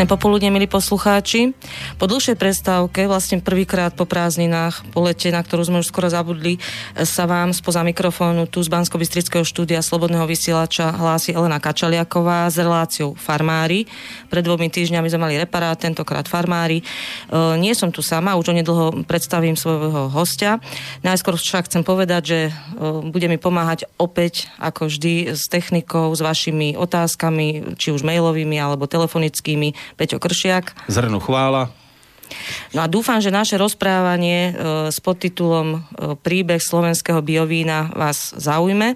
Pekné popoludne, milí poslucháči. Po dlhšej prestávke, vlastne prvýkrát po prázdninách, po lete, na ktorú sme už skoro zabudli, sa vám spoza mikrofónu tu z bansko štúdia Slobodného vysielača hlási Elena Kačaliaková s reláciou Farmári. Pred dvomi týždňami sme mali reparát, tentokrát Farmári. E, nie som tu sama, už onedlho predstavím svojho hostia. Najskôr však chcem povedať, že e, bude mi pomáhať opäť, ako vždy, s technikou, s vašimi otázkami, či už mailovými alebo telefonickými Peťo Kršiak. Zrnu chvála. No a dúfam, že naše rozprávanie e, s podtitulom e, Príbeh slovenského biovína vás zaujme,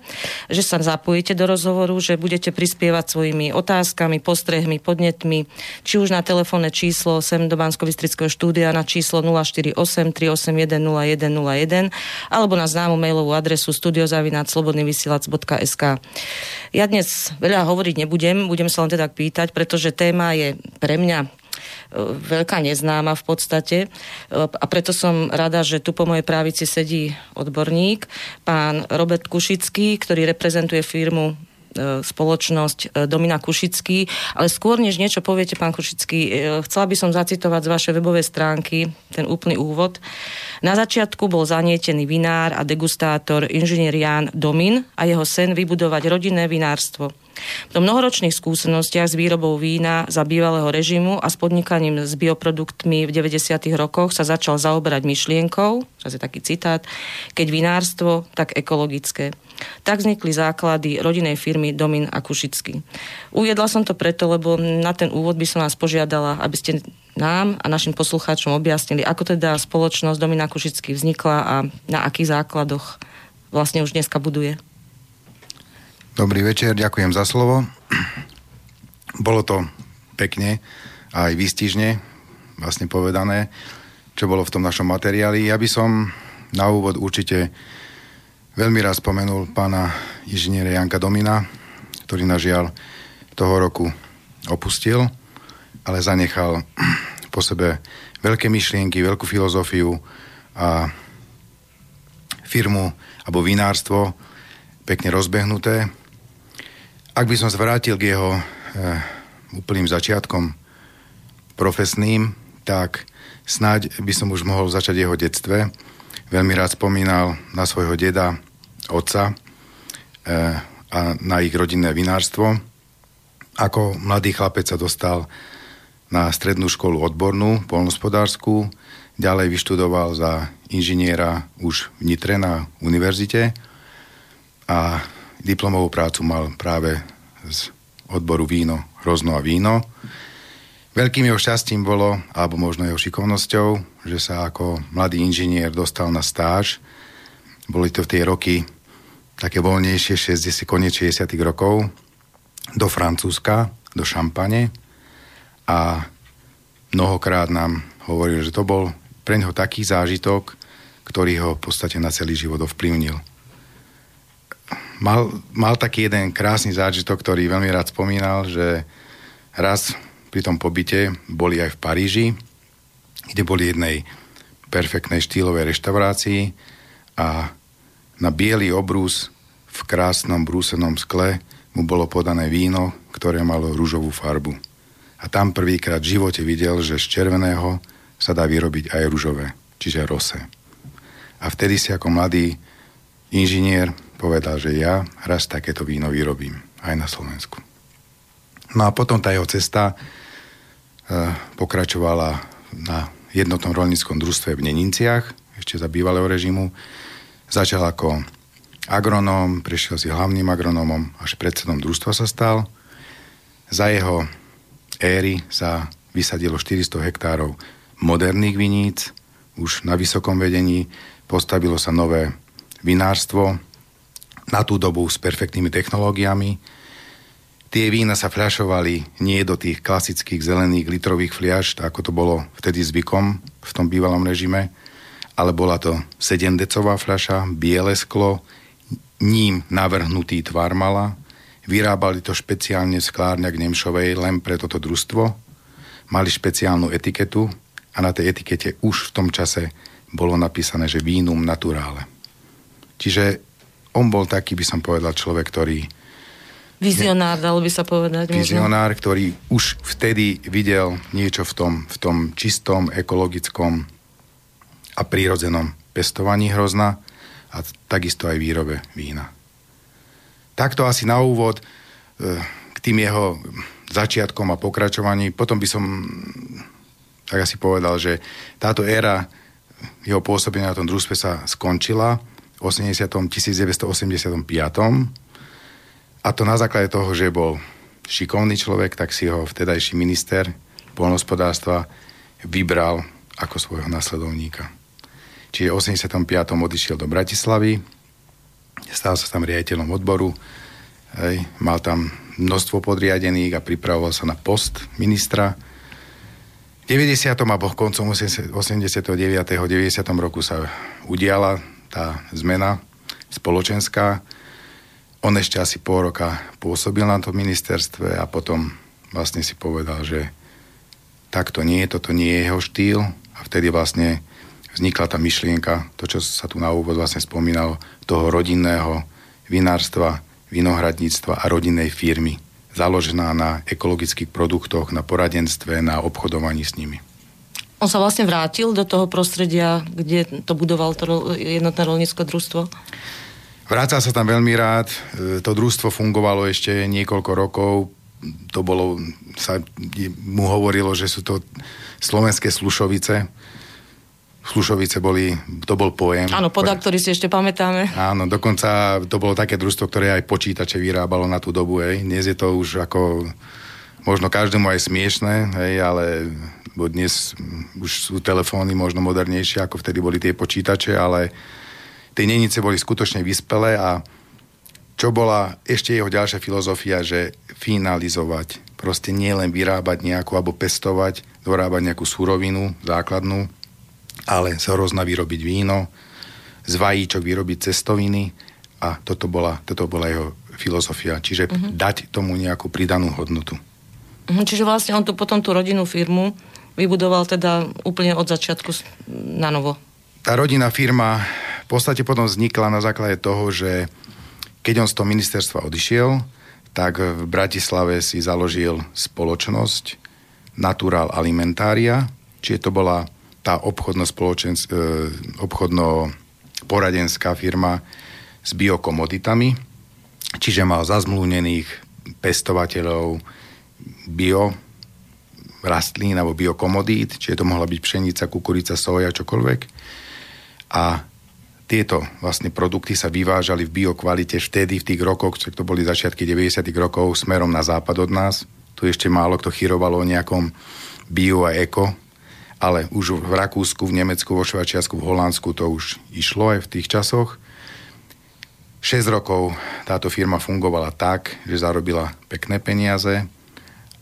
že sa zapojíte do rozhovoru, že budete prispievať svojimi otázkami, postrehmi, podnetmi, či už na telefónne číslo sem do bansko štúdia na číslo 048 381 0101 alebo na známu mailovú adresu studiozavinaclobodnyvysielac.sk Ja dnes veľa hovoriť nebudem, budem sa len teda pýtať, pretože téma je pre mňa veľká neznáma v podstate a preto som rada, že tu po mojej právici sedí odborník, pán Robert Kušický, ktorý reprezentuje firmu e, spoločnosť e, Domina Kušický. Ale skôr, než niečo poviete, pán Kušický, e, chcela by som zacitovať z vašej webovej stránky ten úplný úvod. Na začiatku bol zanietený vinár a degustátor inžinier Ján Domin a jeho sen vybudovať rodinné vinárstvo. Po mnohoročných skúsenostiach s výrobou vína za bývalého režimu a s podnikaním s bioproduktmi v 90. rokoch sa začal zaoberať myšlienkou, čas taký citát, keď vinárstvo, tak ekologické. Tak vznikli základy rodinej firmy Domin a Kušický. Uviedla som to preto, lebo na ten úvod by som vás požiadala, aby ste nám a našim poslucháčom objasnili, ako teda spoločnosť Domina Kušický vznikla a na akých základoch vlastne už dneska buduje. Dobrý večer, ďakujem za slovo. Bolo to pekne a aj výstižne vlastne povedané, čo bolo v tom našom materiáli. Ja by som na úvod určite veľmi raz spomenul pána inžiniera Janka Domina, ktorý na žiaľ toho roku opustil, ale zanechal po sebe veľké myšlienky, veľkú filozofiu a firmu alebo vinárstvo pekne rozbehnuté, ak by som zvrátil k jeho e, úplným začiatkom profesným, tak snáď by som už mohol začať jeho detstve. Veľmi rád spomínal na svojho deda, otca e, a na ich rodinné vinárstvo. Ako mladý chlapec sa dostal na strednú školu odbornú, polnospodárskú, ďalej vyštudoval za inžiniera už v Nitre na univerzite a diplomovú prácu mal práve z odboru víno, hrozno a víno. Veľkým jeho šťastím bolo, alebo možno jeho šikovnosťou, že sa ako mladý inžinier dostal na stáž. Boli to v tie roky také voľnejšie, 60, koniec 60 rokov, do Francúzska, do Šampane a mnohokrát nám hovoril, že to bol pre neho taký zážitok, ktorý ho v podstate na celý život ovplyvnil mal, mal taký jeden krásny zážitok, ktorý veľmi rád spomínal, že raz pri tom pobyte boli aj v Paríži, kde boli jednej perfektnej štýlovej reštaurácii a na biely obrus v krásnom brúsenom skle mu bolo podané víno, ktoré malo rúžovú farbu. A tam prvýkrát v živote videl, že z červeného sa dá vyrobiť aj rúžové, čiže rose. A vtedy si ako mladý inžinier povedal, že ja raz takéto víno vyrobím aj na Slovensku. No a potom tá jeho cesta e, pokračovala na jednotnom rolníckom družstve v Neninciach, ešte za bývalého režimu. Začal ako agronóm, prešiel si hlavným agronómom, až predsedom družstva sa stal. Za jeho éry sa vysadilo 400 hektárov moderných viníc, už na vysokom vedení postavilo sa nové vinárstvo, na tú dobu s perfektnými technológiami. Tie vína sa fľašovali nie do tých klasických zelených litrových fľaš, ako to bolo vtedy zvykom v tom bývalom režime, ale bola to 7-decová fľaša, biele sklo, ním navrhnutý tvar mala, vyrábali to špeciálne v sklárňach Nemšovej len pre toto družstvo, mali špeciálnu etiketu a na tej etikete už v tom čase bolo napísané, že vínum naturále. Čiže on bol taký, by som povedal, človek, ktorý Vizionár, dalo by sa povedať. Vizionár, možno. ktorý už vtedy videl niečo v tom, v tom čistom, ekologickom a prírodzenom pestovaní hrozna a takisto aj výrobe vína. Takto asi na úvod e, k tým jeho začiatkom a pokračovaní. Potom by som tak asi povedal, že táto éra jeho pôsobenia na tom družstve sa skončila 80. 1985. A to na základe toho, že bol šikovný človek, tak si ho vtedajší minister poľnohospodárstva vybral ako svojho nasledovníka. Čiže v 85. odišiel do Bratislavy, stal sa tam riaditeľom odboru, hej, mal tam množstvo podriadených a pripravoval sa na post ministra. V 90. alebo koncom 89. 90. roku sa udiala tá zmena spoločenská. On ešte asi pol roka pôsobil na tom ministerstve a potom vlastne si povedal, že takto nie, toto nie je jeho štýl a vtedy vlastne vznikla tá myšlienka, to, čo sa tu na úvod vlastne spomínalo, toho rodinného vinárstva, vinohradníctva a rodinnej firmy, založená na ekologických produktoch, na poradenstve, na obchodovaní s nimi. On sa vlastne vrátil do toho prostredia, kde to budoval to jednotné rolnícke družstvo? Vrácal sa tam veľmi rád. E, to družstvo fungovalo ešte niekoľko rokov. To bolo, sa mu hovorilo, že sú to slovenské slušovice Slušovice boli, to bol pojem. Áno, poda, ktorý si ešte pamätáme. Áno, dokonca to bolo také družstvo, ktoré aj počítače vyrábalo na tú dobu, hej. Dnes je to už ako, možno každému aj smiešné, hej, ale bo dnes už sú telefóny možno modernejšie, ako vtedy boli tie počítače, ale tie nenice boli skutočne vyspelé a čo bola ešte jeho ďalšia filozofia, že finalizovať. Proste nielen vyrábať nejakú alebo pestovať, dorábať nejakú surovinu základnú, ale z hrozna vyrobiť víno, z vajíčok vyrobiť cestoviny a toto bola, toto bola jeho filozofia. Čiže uh-huh. dať tomu nejakú pridanú hodnotu. Uh-huh, čiže vlastne on tu potom tú rodinnú firmu vybudoval teda úplne od začiatku na novo. Tá rodinná firma v podstate potom vznikla na základe toho, že keď on z toho ministerstva odišiel, tak v Bratislave si založil spoločnosť Natural Alimentária, čiže to bola tá obchodno, e, obchodno poradenská firma s biokomoditami, čiže mal zazmluvnených pestovateľov bio rastlín alebo biokomodít, čiže to mohla byť pšenica, kukurica, soja, čokoľvek. A tieto vlastne produkty sa vyvážali v biokvalite vtedy, v tých rokoch, čo to boli začiatky 90. rokov, smerom na západ od nás. Tu ešte málo kto chyrovalo o nejakom bio a eko ale už v Rakúsku, v Nemecku, vo Švajčiarsku, v Holandsku to už išlo aj v tých časoch. 6 rokov táto firma fungovala tak, že zarobila pekné peniaze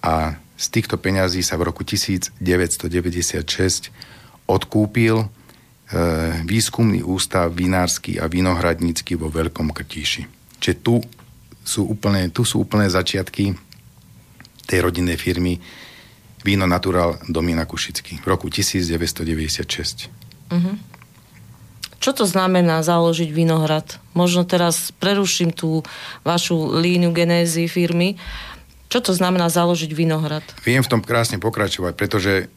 a z týchto peňazí sa v roku 1996 odkúpil e, výskumný ústav vinársky a vinohradnícky vo Veľkom Krtíši. Čiže tu sú úplne, tu sú úplne začiatky tej rodinnej firmy, Víno Natural Domina Kušický v roku 1996. Uh-huh. Mhm. Čo to znamená založiť vinohrad? Možno teraz preruším tú vašu líniu genézy firmy. Čo to znamená založiť vinohrad? Viem v tom krásne pokračovať, pretože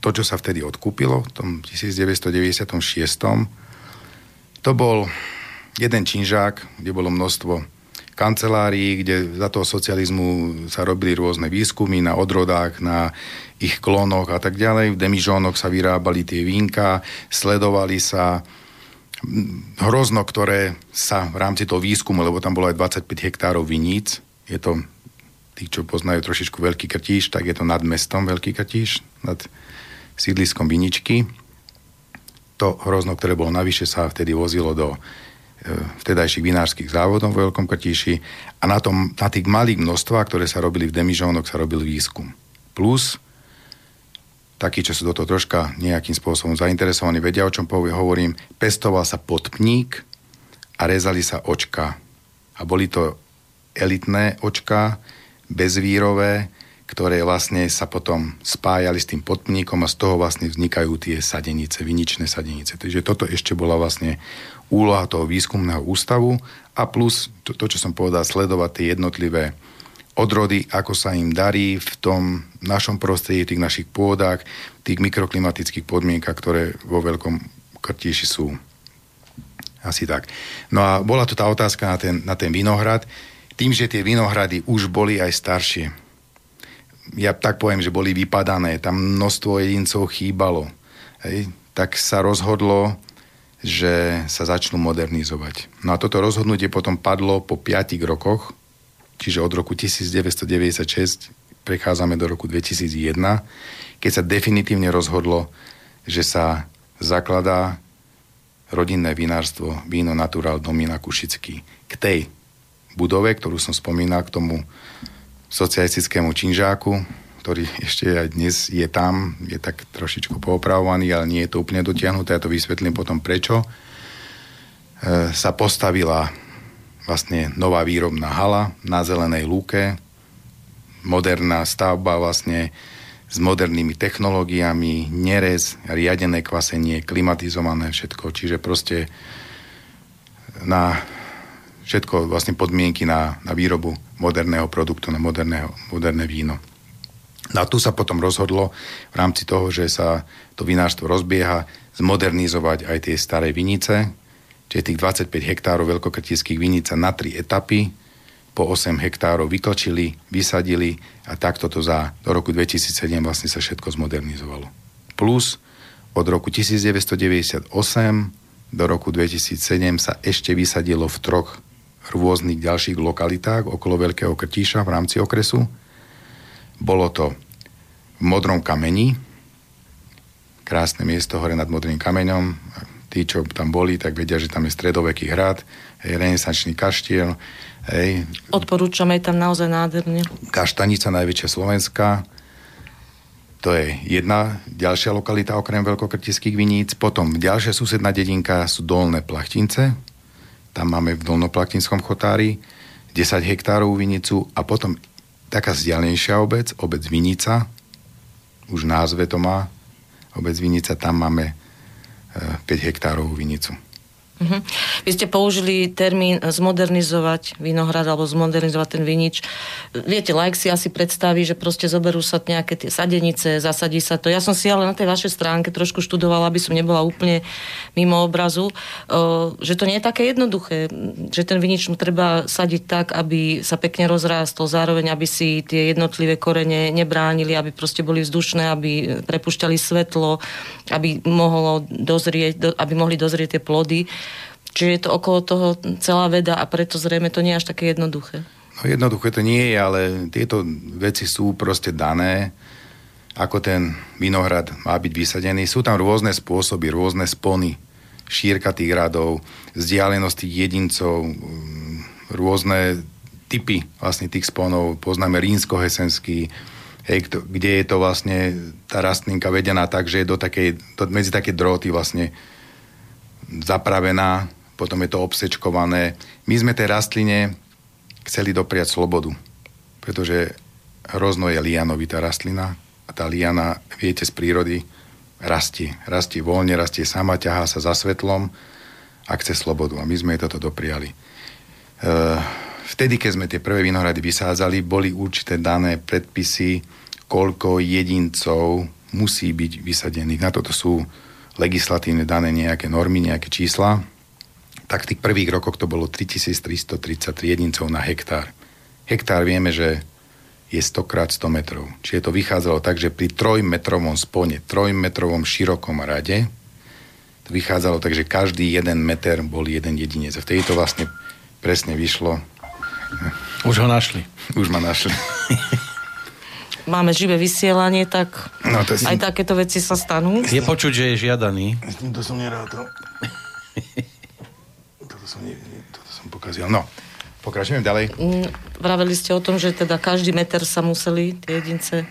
to, čo sa vtedy odkúpilo v tom 1996, to bol jeden činžák, kde bolo množstvo kancelárií, kde za toho socializmu sa robili rôzne výskumy na odrodách, na ich klónoch a tak ďalej. V demižónoch sa vyrábali tie vínka, sledovali sa hrozno, ktoré sa v rámci toho výskumu, lebo tam bolo aj 25 hektárov viníc, je to, tí, čo poznajú trošičku Veľký Krtíš, tak je to nad mestom Veľký Krtíš, nad sídliskom Viničky. To hrozno, ktoré bolo navyše, sa vtedy vozilo do E, vtedajších vinárskych závodov v Veľkom Krtíši a na, tom, na tých malých množstvách, ktoré sa robili v demižónoch, sa robil výskum. Plus takí, čo sú do toho troška nejakým spôsobom zainteresovaní, vedia, o čom hovorím, pestoval sa podpník a rezali sa očka. A boli to elitné očka, bezvírové, ktoré vlastne sa potom spájali s tým podpníkom a z toho vlastne vznikajú tie sadenice, viničné sadenice. Takže toto ešte bola vlastne úloha toho výskumného ústavu a plus to, to čo som povedal, sledovať tie jednotlivé odrody, ako sa im darí v tom našom prostredí, tých našich pôdach, tých mikroklimatických podmienkach, ktoré vo veľkom krtíši sú. Asi tak. No a bola tu tá otázka na ten, na ten vinohrad. Tým, že tie vinohrady už boli aj staršie, ja tak poviem, že boli vypadané, tam množstvo jedincov chýbalo, hej, tak sa rozhodlo, že sa začnú modernizovať. No a toto rozhodnutie potom padlo po 5 rokoch, čiže od roku 1996 prechádzame do roku 2001, keď sa definitívne rozhodlo, že sa zakladá rodinné vinárstvo Víno Natural Domina Kušický. K tej budove, ktorú som spomínal, k tomu socialistickému činžáku, ktorý ešte aj dnes je tam, je tak trošičku poopravovaný, ale nie je to úplne dotiahnuté, ja to vysvetlím potom prečo, e, sa postavila vlastne nová výrobná hala na zelenej lúke, moderná stavba vlastne s modernými technológiami, nerez, riadené kvasenie, klimatizované všetko, čiže proste na všetko vlastne podmienky na, na výrobu moderného produktu, na moderného, moderné víno. No a tu sa potom rozhodlo v rámci toho, že sa to vinárstvo rozbieha, zmodernizovať aj tie staré vinice, čiže tých 25 hektárov veľkokrtických vinica na tri etapy, po 8 hektárov vyklčili, vysadili a takto to za, do roku 2007 vlastne sa všetko zmodernizovalo. Plus od roku 1998 do roku 2007 sa ešte vysadilo v troch rôznych ďalších lokalitách okolo Veľkého Krtíša v rámci okresu. Bolo to v Modrom kameni, krásne miesto hore nad Modrým kameňom. Tí, čo tam boli, tak vedia, že tam je stredoveký hrad, hej, renesančný kaštiel. Hej. Odporúčame tam naozaj nádherne. Kaštanica, najväčšia Slovenska. To je jedna ďalšia lokalita okrem veľkokrtických viníc. Potom ďalšia susedná dedinka sú Dolné Plachtince, tam máme v Dolnoplaktinskom chotári 10 hektárov vinicu a potom taká vzdialenejšia obec, obec Vinica, už názve to má, obec Vinica, tam máme 5 e, hektárov vinicu. Uh-huh. Vy ste použili termín zmodernizovať vinohrad alebo zmodernizovať ten vinič. Viete, like si asi predstaví, že proste zoberú sa nejaké tie sadenice, zasadí sa to. Ja som si ale na tej vašej stránke trošku študovala, aby som nebola úplne mimo obrazu, že to nie je také jednoduché, že ten vinič treba sadiť tak, aby sa pekne rozrástol, zároveň aby si tie jednotlivé korene nebránili, aby proste boli vzdušné, aby prepušťali svetlo, aby mohlo dozrieť, aby mohli dozrieť tie plody. Čiže je to okolo toho celá veda a preto zrejme to nie je až také jednoduché. No jednoduché to nie je, ale tieto veci sú proste dané, ako ten vinohrad má byť vysadený. Sú tam rôzne spôsoby, rôzne spony, šírka tých radov, vzdialenosť tých jedincov, mm, rôzne typy vlastne tých sponov. Poznáme rínsko-hesenský, hej, kde je to vlastne tá rastlinka vedená tak, že je do takej, do, medzi také dróty vlastne zapravená potom je to obsečkované. My sme tej rastline chceli dopriať slobodu, pretože hrozno je lianovitá rastlina a tá liana, viete, z prírody rastie. Rastie voľne, rastie sama, ťahá sa za svetlom a chce slobodu. A my sme jej toto dopriali. E, vtedy, keď sme tie prvé vinohrady vysádzali, boli určité dané predpisy, koľko jedincov musí byť vysadených. Na toto sú legislatívne dané nejaké normy, nejaké čísla tak v tých prvých rokoch to bolo 3333 jedincov na hektár. Hektár vieme, že je 100 krát 100 metrov. Čiže to vychádzalo tak, že pri trojmetrovom spone, trojmetrovom širokom rade, to vychádzalo tak, že každý jeden meter bol jeden jedinec. A vtedy to vlastne presne vyšlo. Už ho našli. Už ma našli. Máme živé vysielanie, tak no, to si... aj takéto veci sa stanú. Je počuť, že je žiadaný. To som nerátal. Som, nie, toto som pokazil. No, pokračujem ďalej. Mm, vraveli ste o tom, že teda každý meter sa museli tie jedince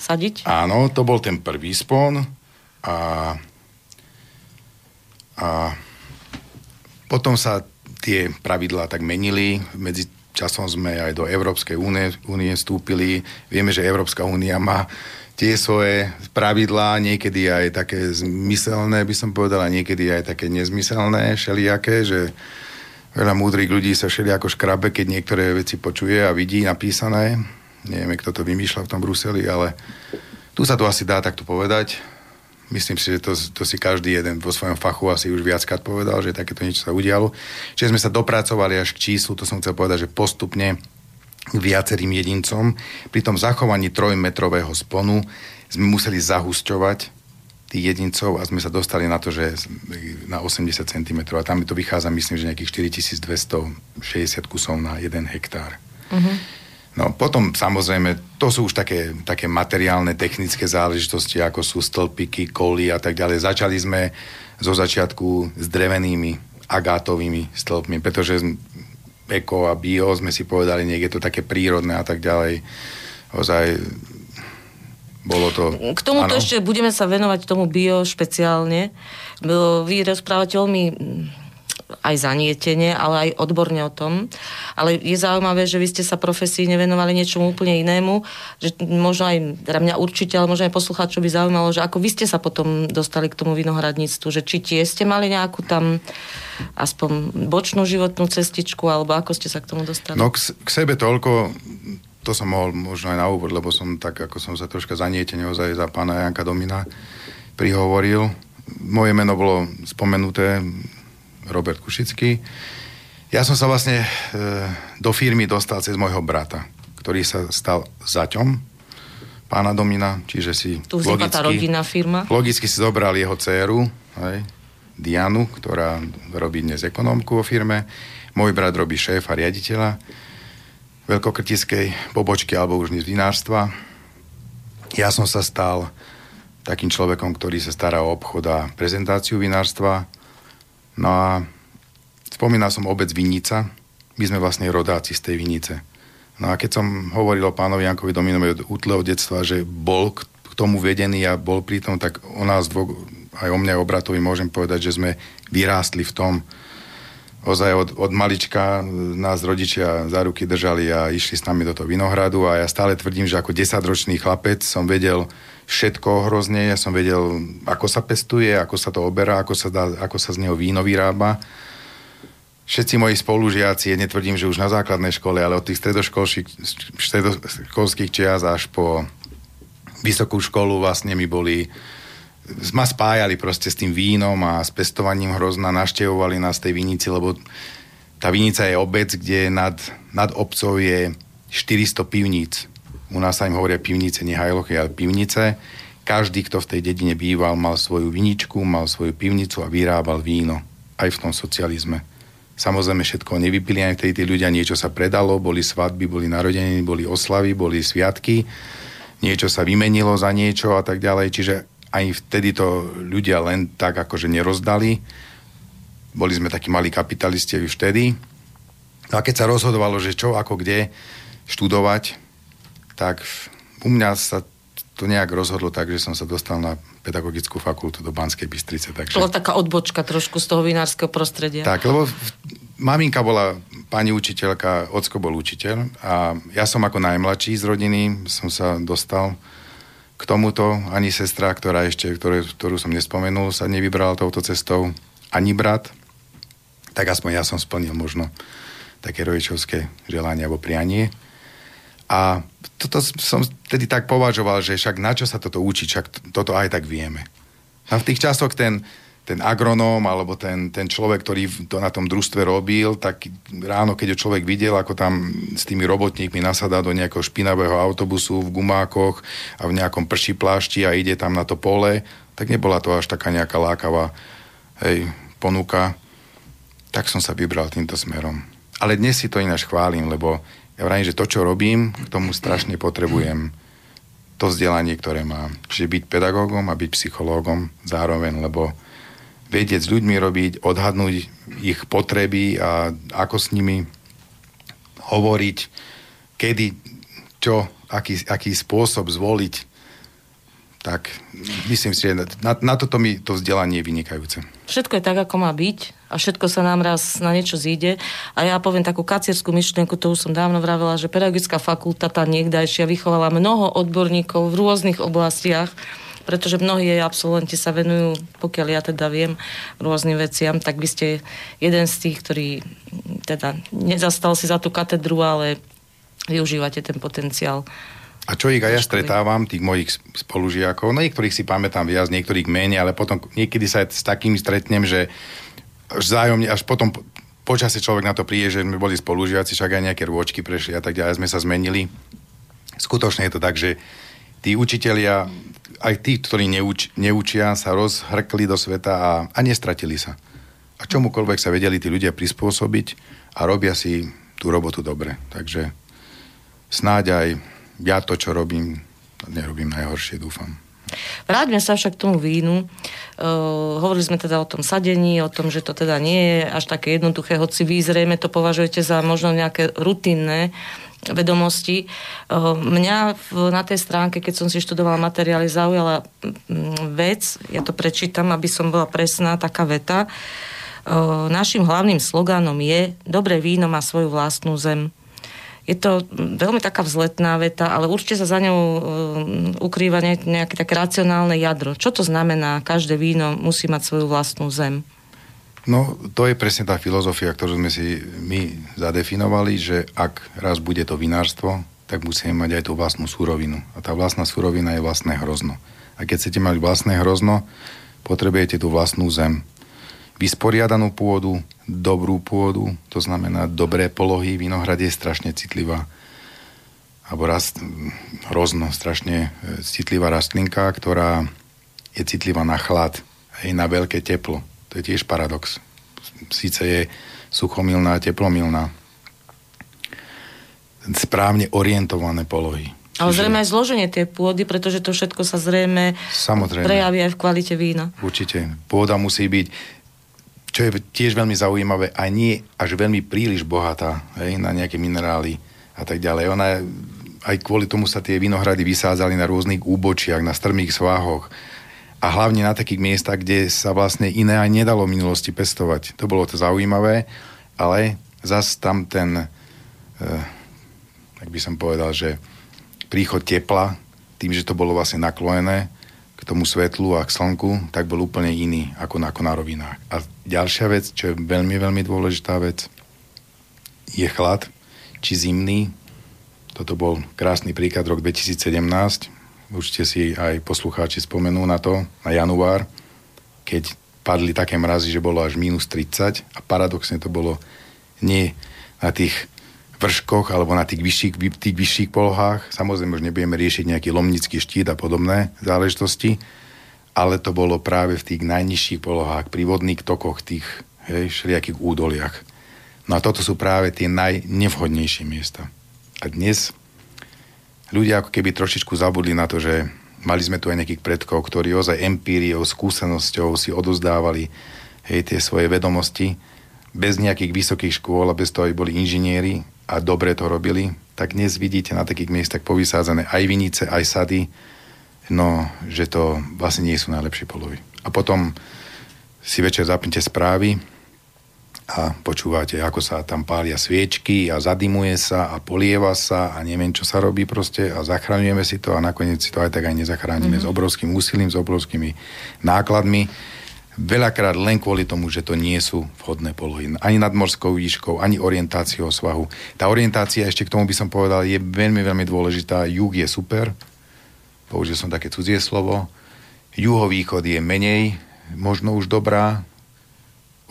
sadiť? Áno, to bol ten prvý spon a, a potom sa tie pravidlá tak menili medzi časom sme aj do Európskej únie, únie vstúpili. Vieme, že Európska únia má tie svoje pravidlá, niekedy aj také zmyselné, by som povedal, a niekedy aj také nezmyselné, šelijaké, že veľa múdrych ľudí sa všelijako škrabe, keď niektoré veci počuje a vidí napísané. Nevieme, kto to vymýšľa v tom Bruseli, ale tu sa to asi dá takto povedať. Myslím si, že to, to si každý jeden vo svojom fachu asi už viackrát povedal, že takéto niečo sa udialo. Čiže sme sa dopracovali až k číslu, to som chcel povedať, že postupne viacerým jedincom. Pri tom zachovaní trojmetrového sponu sme museli zahusťovať tých jedincov a sme sa dostali na to, že na 80 cm. A tam to vychádza, myslím, že nejakých 4260 kusov na 1 hektár. Uh-huh. No potom samozrejme, to sú už také, také materiálne, technické záležitosti, ako sú stĺpiky, koly a tak ďalej. Začali sme zo začiatku s drevenými agátovými stĺpmi, pretože eko a bio, sme si povedali, niekde to také prírodné a tak ďalej. Ozaj bolo to... K tomuto ešte budeme sa venovať tomu bio špeciálne. Vy rozprávate veľmi aj zanietenie, ale aj odborne o tom. Ale je zaujímavé, že vy ste sa profesíne venovali niečomu úplne inému, že možno aj, teda mňa určite, ale možno aj poslucháčov by zaujímalo, že ako vy ste sa potom dostali k tomu vinohradníctvu, že či tie ste mali nejakú tam aspoň bočnú životnú cestičku, alebo ako ste sa k tomu dostali? No k, k sebe toľko, to som mohol možno aj na úvod, lebo som tak, ako som sa troška zanietene ozaj za pána Janka Domina prihovoril. Moje meno bolo spomenuté Robert Kušický. Ja som sa vlastne e, do firmy dostal cez môjho brata, ktorý sa stal zaťom pána Domina, čiže si tu logicky, tá rodinná firma. logicky si zobral jeho dceru, hej, Dianu, ktorá robí dnes ekonomku vo firme. Môj brat robí a riaditeľa veľkokrtiskej pobočky alebo už vinárstva. Ja som sa stal takým človekom, ktorý sa stará o obchod a prezentáciu vinárstva No a spomínal som obec Vinica, my sme vlastne rodáci z tej Vinice. No a keď som hovoril o pánovi Jankovi Dominovi od útleho detstva, že bol k tomu vedený a bol pri tom, tak o nás dvoch, aj o mňa obratovi môžem povedať, že sme vyrástli v tom, ozaj od, od malička nás rodičia za ruky držali a išli s nami do toho vinohradu a ja stále tvrdím, že ako desaťročný chlapec som vedel všetko hrozne. Ja som vedel, ako sa pestuje, ako sa to oberá, ako sa, dá, ako sa z neho víno vyrába. Všetci moji spolužiaci, netvrdím, že už na základnej škole, ale od tých stredoškolských, čias až po vysokú školu vlastne mi boli ma spájali proste s tým vínom a s pestovaním hrozna, naštevovali nás tej vinici, lebo tá vinica je obec, kde nad, nad obcov je 400 pivníc u nás sa im hovoria pivnice, nie hajlochy, ale pivnice. Každý, kto v tej dedine býval, mal svoju viničku, mal svoju pivnicu a vyrábal víno. Aj v tom socializme. Samozrejme všetko nevypili aj tí ľudia, niečo sa predalo, boli svadby, boli narodeniny, boli oslavy, boli sviatky, niečo sa vymenilo za niečo a tak ďalej. Čiže aj vtedy to ľudia len tak akože nerozdali. Boli sme takí malí kapitalisti vtedy. No a keď sa rozhodovalo, že čo, ako, kde študovať, tak u mňa sa to nejak rozhodlo tak, že som sa dostal na pedagogickú fakultu do Banskej Bystrice. Takže... Bola taká odbočka trošku z toho vinárskeho prostredia. Tak, lebo maminka bola pani učiteľka, ocko bol učiteľ a ja som ako najmladší z rodiny som sa dostal k tomuto. Ani sestra, ktorá ešte, ktoré, ktorú som nespomenul, sa nevybrala touto cestou. Ani brat. Tak aspoň ja som splnil možno také rodičovské želanie alebo prianie. A toto som tedy tak považoval, že však na čo sa toto učiť, však toto aj tak vieme. A v tých časoch ten, ten agronóm alebo ten, ten človek, ktorý to na tom družstve robil, tak ráno, keď ho človek videl, ako tam s tými robotníkmi nasadá do nejakého špinavého autobusu v gumákoch a v nejakom prší plášti a ide tam na to pole, tak nebola to až taká nejaká lákavá hej, ponuka. Tak som sa vybral týmto smerom. Ale dnes si to ináč chválim, lebo ja vrajím, že to, čo robím, k tomu strašne potrebujem to vzdelanie, ktoré mám. Čiže byť pedagógom a byť psychológom zároveň, lebo vedieť s ľuďmi robiť, odhadnúť ich potreby a ako s nimi hovoriť, kedy, čo, aký, aký spôsob zvoliť. Tak myslím si, že na, na toto mi to vzdelanie je vynikajúce. Všetko je tak, ako má byť a všetko sa nám raz na niečo zíde. A ja poviem takú kacierskú myšlienku, to už som dávno vravela, že pedagogická fakulta tá niekdajšia vychovala mnoho odborníkov v rôznych oblastiach, pretože mnohí jej absolventi sa venujú, pokiaľ ja teda viem, rôznym veciam, tak vy ste jeden z tých, ktorý teda nezastal si za tú katedru, ale využívate ten potenciál a čo ich aj ja stretávam, tých mojich spolužiakov, no niektorých si pamätám viac, niektorých menej, ale potom niekedy sa s takým stretnem, že vzájomne, až potom počasie človek na to príde, že sme boli spolužiaci, však aj nejaké rôčky prešli a tak ďalej, sme sa zmenili. Skutočne je to tak, že tí učitelia, aj tí, ktorí neuč, neučia, sa rozhrkli do sveta a, a nestratili sa. A čomukoľvek sa vedeli tí ľudia prispôsobiť a robia si tú robotu dobre. Takže snáď aj ja to, čo robím, nerobím najhoršie, dúfam. Vráťme sa však k tomu vínu. Uh, hovorili sme teda o tom sadení, o tom, že to teda nie je až také jednoduché, hoci vy zrejme to považujete za možno nejaké rutinné vedomosti. Uh, mňa v, na tej stránke, keď som si študovala materiály, zaujala vec, ja to prečítam, aby som bola presná, taká veta. Uh, našim hlavným slogánom je dobré víno má svoju vlastnú zem. Je to veľmi taká vzletná veta, ale určite sa za ňou um, ukrýva nejaké také racionálne jadro. Čo to znamená? Každé víno musí mať svoju vlastnú zem. No, to je presne tá filozofia, ktorú sme si my zadefinovali, že ak raz bude to vinárstvo, tak musíme mať aj tú vlastnú surovinu. A tá vlastná surovina je vlastné hrozno. A keď chcete mať vlastné hrozno, potrebujete tú vlastnú zem vysporiadanú pôdu, dobrú pôdu, to znamená dobré polohy. Vinohrad je strašne citlivá alebo rast, hrozno, strašne e, citlivá rastlinka, ktorá je citlivá na chlad, aj na veľké teplo. To je tiež paradox. Síce je suchomilná a teplomilná. Správne orientované polohy. Ale zrejme aj zloženie tej pôdy, pretože to všetko sa zrejme Samozrejme. prejaví aj v kvalite vína. Určite. Pôda musí byť čo je tiež veľmi zaujímavé, a nie až veľmi príliš bohatá hej, na nejaké minerály a tak ďalej. Ona aj kvôli tomu sa tie vinohrady vysádzali na rôznych úbočiach, na strmých sváhoch a hlavne na takých miestach, kde sa vlastne iné aj nedalo v minulosti pestovať. To bolo to zaujímavé, ale zas tam ten, eh, by som povedal, že príchod tepla, tým, že to bolo vlastne naklonené, k tomu svetlu a k slnku, tak bol úplne iný ako na, ako rovinách. A ďalšia vec, čo je veľmi, veľmi dôležitá vec, je chlad, či zimný. Toto bol krásny príklad rok 2017. Určite si aj poslucháči spomenú na to, na január, keď padli také mrazy, že bolo až minus 30 a paradoxne to bolo nie na tých vrškoch alebo na tých vyšších, tých vyšších polohách. Samozrejme, už nebudeme riešiť nejaký lomnický štít a podobné záležitosti, ale to bolo práve v tých najnižších polohách, pri vodných tokoch, tých hej, všelijakých údoliach. No a toto sú práve tie najnevhodnejšie miesta. A dnes ľudia ako keby trošičku zabudli na to, že mali sme tu aj nejakých predkov, ktorí ozaj empíriou, skúsenosťou si odozdávali hej, tie svoje vedomosti bez nejakých vysokých škôl a bez toho, aby boli inžinieri a dobre to robili, tak dnes vidíte na takých miestach povysádzané aj vinice, aj sady, no, že to vlastne nie sú najlepšie polovy. A potom si večer zapnite správy a počúvate, ako sa tam pália sviečky a zadimuje sa a polieva sa a neviem, čo sa robí proste a zachraňujeme si to a nakoniec si to aj tak aj nezachránime mm-hmm. s obrovským úsilím, s obrovskými nákladmi Veľakrát len kvôli tomu, že to nie sú vhodné polohy. Ani nadmorskou výškou, ani orientáciou svahu. Tá orientácia, ešte k tomu by som povedal, je veľmi, veľmi dôležitá. Jug je super, použil som také cudzie slovo. Juhovýchod je menej, možno už dobrá.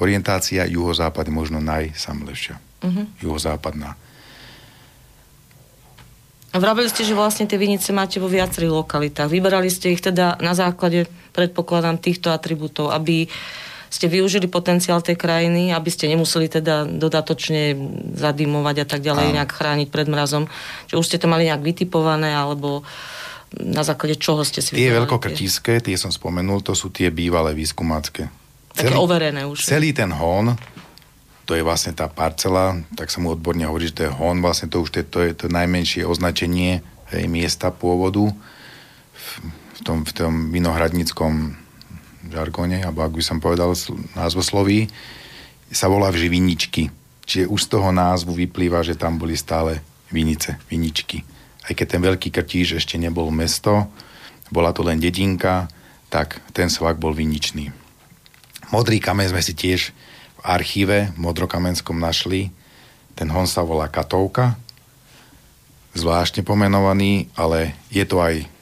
Orientácia juhozápad je možno najsamlejšia. Uh-huh. Juhozápadná. Vravili ste, že vlastne tie vinice máte vo viacerých lokalitách. Vyberali ste ich teda na základe, predpokladám, týchto atribútov, aby ste využili potenciál tej krajiny, aby ste nemuseli teda dodatočne zadimovať a tak ďalej, nejak chrániť pred mrazom. Čiže už ste to mali nejak vytipované, alebo na základe čoho ste si Tie veľkokrtíske, tie som spomenul, to sú tie bývalé výskumácké. Také celý, overené už. Celý ten hon to je vlastne tá parcela, tak sa mu odborne hovorí, že to je hon, vlastne to už to je to, je to najmenšie označenie hej, miesta pôvodu v, v v tom, v tom vinohradníckom žargone, alebo ak by som povedal názvosloví, sa volá vždy viničky. Čiže už z toho názvu vyplýva, že tam boli stále vinice, viničky. Aj keď ten veľký krtíž ešte nebol mesto, bola to len dedinka, tak ten svak bol viničný. Modrý kameň sme si tiež v archíve v Modrokamenskom našli. Ten hon sa volá Katovka, zvláštne pomenovaný, ale je to aj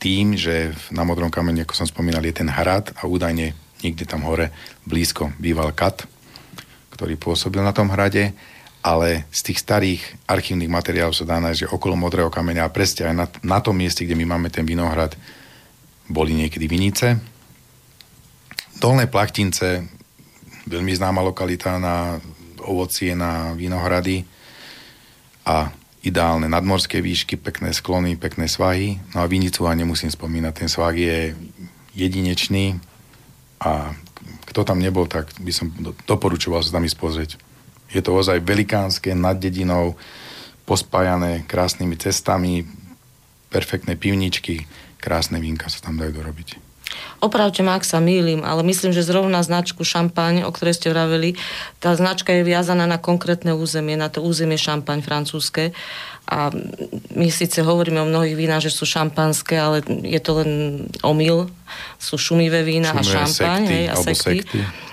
tým, že na Modrom kameni, ako som spomínal, je ten hrad a údajne niekde tam hore blízko býval Kat, ktorý pôsobil na tom hrade, ale z tých starých archívnych materiálov sa dá nájsť, že okolo Modrého kameňa a presne aj na, na tom mieste, kde my máme ten vinohrad, boli niekedy vinice. Dolné Plachtince, veľmi známa lokalita na ovocie, na vinohrady a ideálne nadmorské výšky, pekné sklony, pekné svahy. No a Vinicu a nemusím spomínať, ten svah je jedinečný a kto tam nebol, tak by som doporučoval sa tam ísť pozrieť. Je to ozaj velikánske, nad dedinou, pospájané krásnymi cestami, perfektné pivničky, krásne vínka sa tam dajú dorobiť. Opravte ma, ak sa mýlim, ale myslím, že zrovna značku šampaň, o ktorej ste vraveli, tá značka je viazaná na konkrétne územie, na to územie šampaň francúzske. A my síce hovoríme o mnohých vínach, že sú šampanské, ale je to len omyl. Sú šumivé vína Šumivé a šampaň. Sekty, hej, a sekty. sekty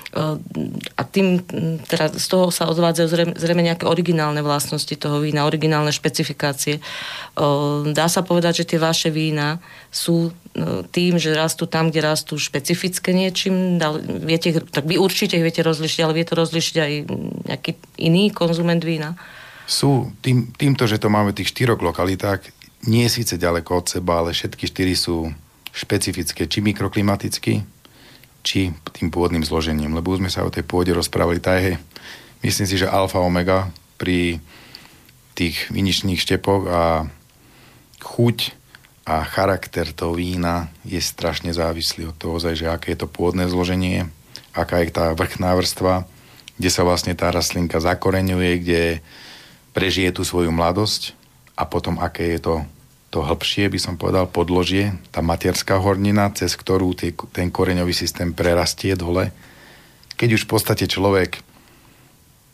a tým teda z toho sa odvádzajú zrejme, zrejme nejaké originálne vlastnosti toho vína, originálne špecifikácie. Dá sa povedať, že tie vaše vína sú tým, že rastú tam, kde rastú špecifické niečím, viete, tak vy určite ich viete rozlišiť, ale vie to rozlišiť aj nejaký iný konzument vína? Sú, tým, týmto, že to máme v tých štyroch lokalitách, nie je síce ďaleko od seba, ale všetky štyri sú špecifické, či mikroklimaticky, či tým pôvodným zložením, lebo už sme sa o tej pôde rozprávali, tá je, myslím si, že alfa omega pri tých viničných štepoch a chuť a charakter toho vína je strašne závislý od toho, že aké je to pôvodné zloženie, aká je tá vrchná vrstva, kde sa vlastne tá rastlinka zakoreňuje, kde prežije tú svoju mladosť a potom aké je to to hĺbšie, by som povedal, podložie, tá materská hornina, cez ktorú tie, ten koreňový systém prerastie dole, keď už v podstate človek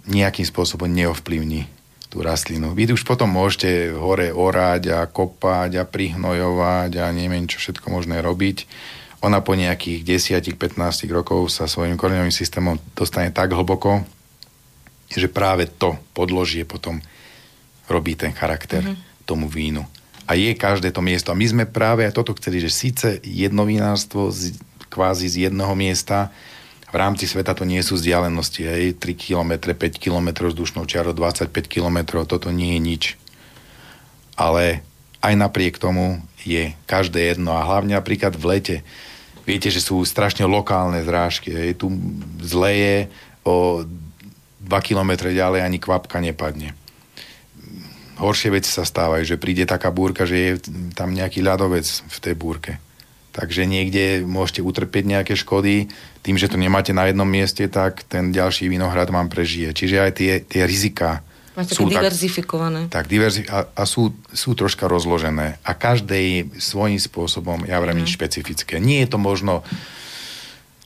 nejakým spôsobom neovplyvní tú rastlinu. Vy už potom môžete hore orať a kopať a prihnojovať a neviem čo všetko možné robiť. Ona po nejakých 10-15 rokov sa svojim koreňovým systémom dostane tak hlboko, že práve to podložie potom robí ten charakter mm-hmm. tomu vínu a je každé to miesto. A my sme práve toto chceli, že síce jedno vinárstvo z, kvázi z jedného miesta, v rámci sveta to nie sú vzdialenosti, hej, 3 km, 5 km vzdušnou čiarou, 25 km, toto nie je nič. Ale aj napriek tomu je každé jedno a hlavne napríklad v lete. Viete, že sú strašne lokálne zrážky. Hej. Tu zleje o 2 km ďalej ani kvapka nepadne horšie veci sa stávajú, že príde taká búrka, že je tam nejaký ľadovec v tej búrke. Takže niekde môžete utrpieť nejaké škody, tým, že to nemáte na jednom mieste, tak ten ďalší vinohrad vám prežije. Čiže aj tie, tie rizika Máte sú diverzifikované. Tak, tak diverzi- a, a sú, sú troška rozložené. A každé svojím spôsobom, ja vrem, mm. špecifické. Nie je to možno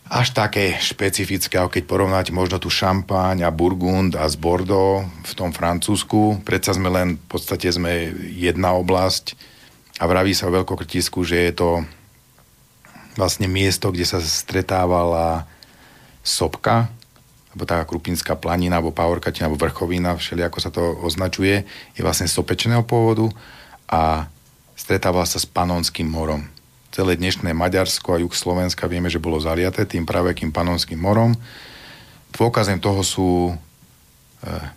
až také špecifické, keď porovnáte možno tu šampáň a Burgund a z Bordeaux v tom Francúzsku. Predsa sme len, v podstate sme jedna oblasť a vraví sa o veľkokrtisku, že je to vlastne miesto, kde sa stretávala sopka, alebo taká krupinská planina, alebo pavorkatina, alebo vrchovina, všeli ako sa to označuje, je vlastne sopečného pôvodu a stretávala sa s Panonským morom celé dnešné Maďarsko a juh Slovenska vieme, že bolo zaliaté tým pravekým panonským morom. Dôkazem toho sú e,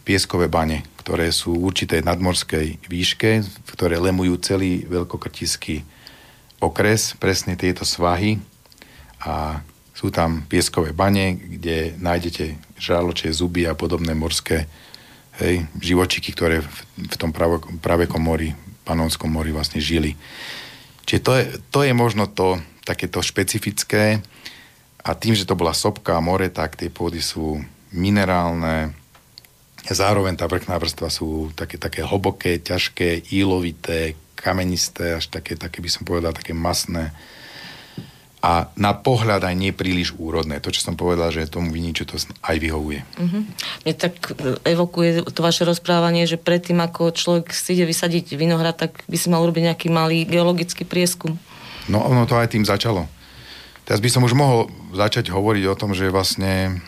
pieskové bane, ktoré sú v určitej nadmorskej výške, ktoré lemujú celý veľkokrtiský okres, presne tieto svahy a sú tam pieskové bane, kde nájdete žraločie zuby a podobné morské hej, živočiky, ktoré v, v tom pravekom mori, panonskom mori vlastne žili. Čiže to je, to je možno to takéto špecifické. A tým, že to bola sopka a more, tak tie pôdy sú minerálne, zároveň tá vrchná vrstva sú také, také hlboké, ťažké, ílovité, kamenisté, až také, také by som povedal, také masné a na pohľad aj nepríliš úrodné. To, čo som povedal, že tomu viniču to aj vyhovuje. Uh-huh. Mne tak e, evokuje to vaše rozprávanie, že predtým, ako človek si ide vysadiť vinohrad, tak by si mal urobiť nejaký malý geologický prieskum. No ono to aj tým začalo. Teraz by som už mohol začať hovoriť o tom, že vlastne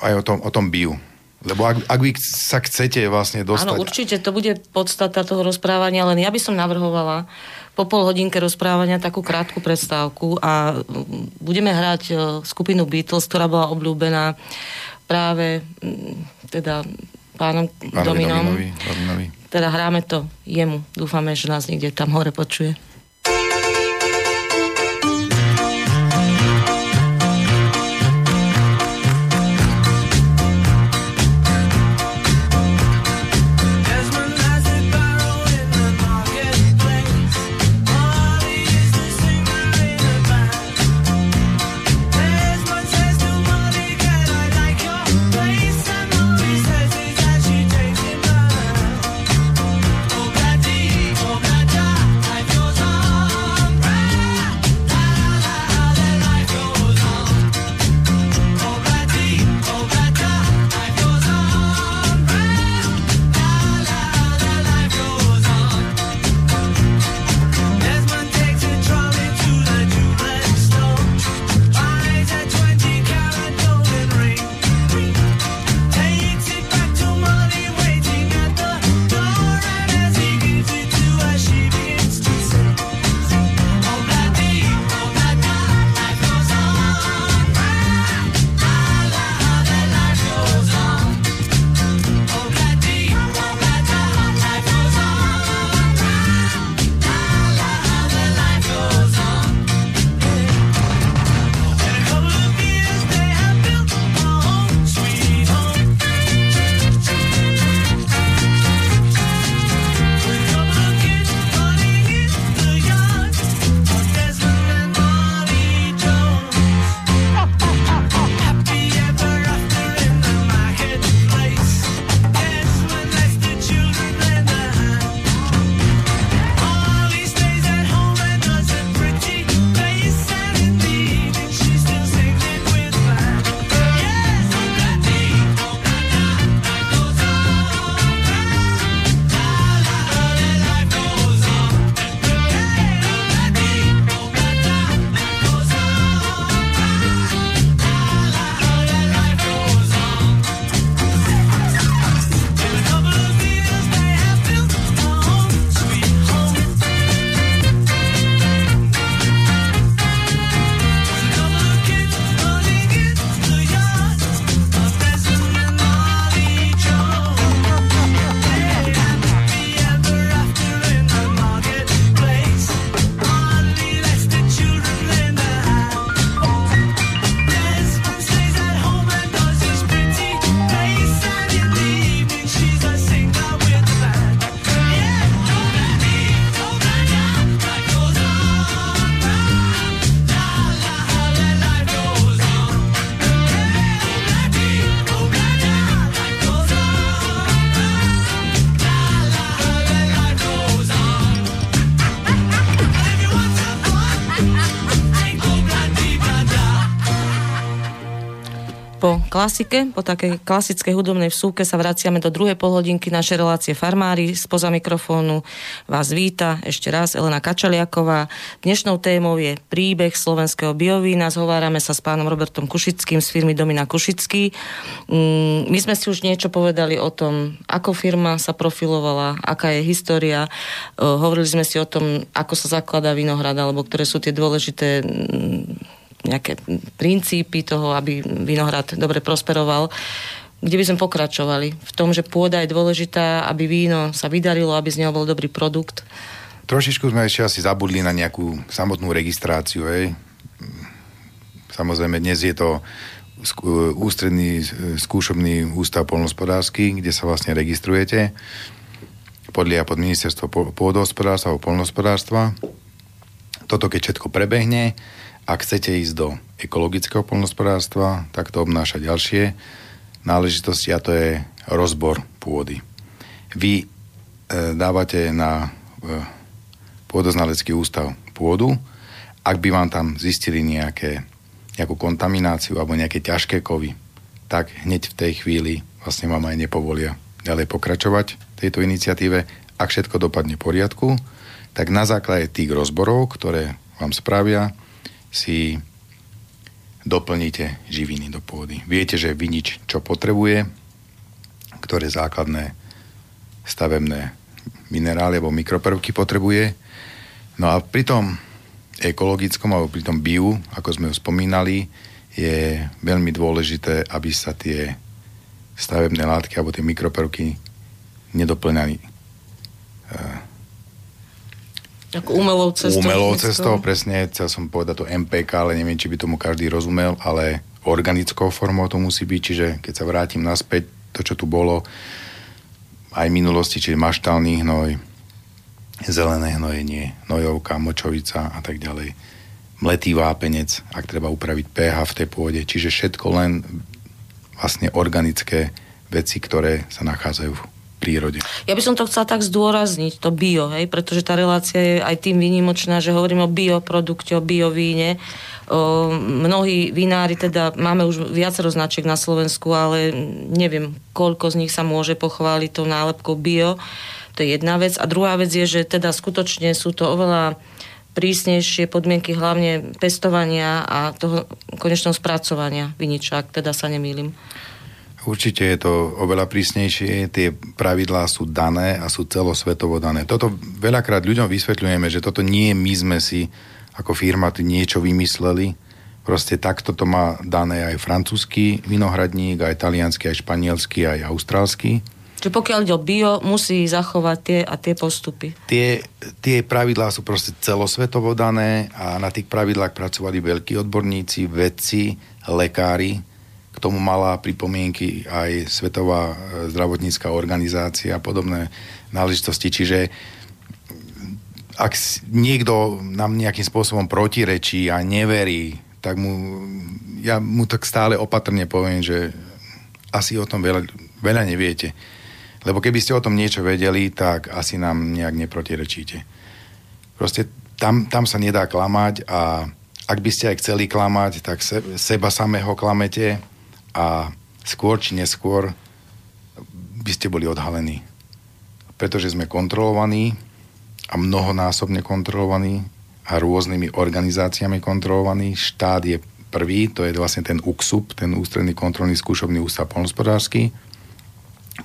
aj o tom, o tom biu. Lebo ak, ak vy sa chcete vlastne dostať... Áno, určite, to bude podstata toho rozprávania, len ja by som navrhovala, po pol hodinke rozprávania takú krátku predstavku a budeme hrať e, skupinu Beatles, ktorá bola obľúbená práve teda pánom Pánovi Dominom. Dominovi, Dominovi. Teda hráme to jemu. Dúfame, že nás niekde tam hore počuje. Klasike, po takej klasickej hudobnej vsúke sa vraciame do druhej polhodinky našej relácie Farmári. Spoza mikrofónu vás víta ešte raz Elena Kačaliaková. Dnešnou témou je príbeh slovenského biovína. Zhovárame sa s pánom Robertom Kušickým z firmy Domina Kušický. Mm, my sme si už niečo povedali o tom, ako firma sa profilovala, aká je história. Hovorili sme si o tom, ako sa zakladá vinohrad, alebo ktoré sú tie dôležité mm, nejaké princípy toho, aby vinohrad dobre prosperoval, kde by sme pokračovali? V tom, že pôda je dôležitá, aby víno sa vydarilo, aby z neho bol dobrý produkt? Trošičku sme ešte asi zabudli na nejakú samotnú registráciu. Hej. Samozrejme, dnes je to ústredný skúšobný ústav polnospodársky, kde sa vlastne registrujete. Podľa pod ministerstvo pôdohospodárstva alebo polnospodárstva. Toto keď všetko prebehne, ak chcete ísť do ekologického polnospodárstva, tak to obnáša ďalšie náležitosti a to je rozbor pôdy. Vy dávate na e, pôdoznalecký ústav pôdu, ak by vám tam zistili nejaké, nejakú kontamináciu alebo nejaké ťažké kovy, tak hneď v tej chvíli vlastne vám aj nepovolia ďalej pokračovať tejto iniciatíve. Ak všetko dopadne v poriadku, tak na základe tých rozborov, ktoré vám spravia, si doplníte živiny do pôdy. Viete, že vinič čo potrebuje, ktoré základné stavebné minerály alebo mikroprvky potrebuje. No a pri tom ekologickom alebo pri tom biu, ako sme ho spomínali, je veľmi dôležité, aby sa tie stavebné látky alebo tie mikroprvky nedoplňali ako umelou cestou. Umelou cestou, presne, chcel som povedať to MPK, ale neviem, či by tomu každý rozumel, ale organickou formou to musí byť, čiže keď sa vrátim naspäť, to, čo tu bolo, aj v minulosti, čiže maštálny hnoj, zelené hnojenie, hnojovka, močovica a tak ďalej. Mletý vápenec, ak treba upraviť pH v tej pôde, čiže všetko len vlastne organické veci, ktoré sa nachádzajú prírode. Ja by som to chcela tak zdôrazniť, to bio, hej, pretože tá relácia je aj tým výnimočná, že hovorím o bioprodukte, o biovíne. O, mnohí vinári, teda máme už viacero značiek na Slovensku, ale neviem, koľko z nich sa môže pochváliť tou nálepkou bio. To je jedna vec. A druhá vec je, že teda skutočne sú to oveľa prísnejšie podmienky hlavne pestovania a toho konečného spracovania viniča, ak teda sa nemýlim. Určite je to oveľa prísnejšie, tie pravidlá sú dané a sú celosvetovo dané. Toto veľakrát ľuďom vysvetľujeme, že toto nie my sme si ako firma niečo vymysleli. Proste takto to má dané aj francúzsky vinohradník, aj taliansky, aj španielsky, aj austrálsky. Čiže pokiaľ ide o bio, musí zachovať tie a tie postupy. Tie, tie pravidlá sú proste celosvetovo dané a na tých pravidlách pracovali veľkí odborníci, vedci, lekári. K tomu mala pripomienky aj Svetová e, zdravotnícká organizácia a podobné náležitosti. Čiže ak niekto nám nejakým spôsobom protirečí a neverí, tak mu, ja mu tak stále opatrne poviem, že asi o tom veľa, veľa neviete. Lebo keby ste o tom niečo vedeli, tak asi nám nejak neprotirečíte. Proste tam, tam sa nedá klamať a ak by ste aj chceli klamať, tak se, seba samého klamete a skôr či neskôr by ste boli odhalení. Pretože sme kontrolovaní, a mnohonásobne kontrolovaný a rôznymi organizáciami kontrolovaný. Štát je prvý, to je vlastne ten UKSUP, ten ústredný kontrolný skúšobný ústav polnospodársky.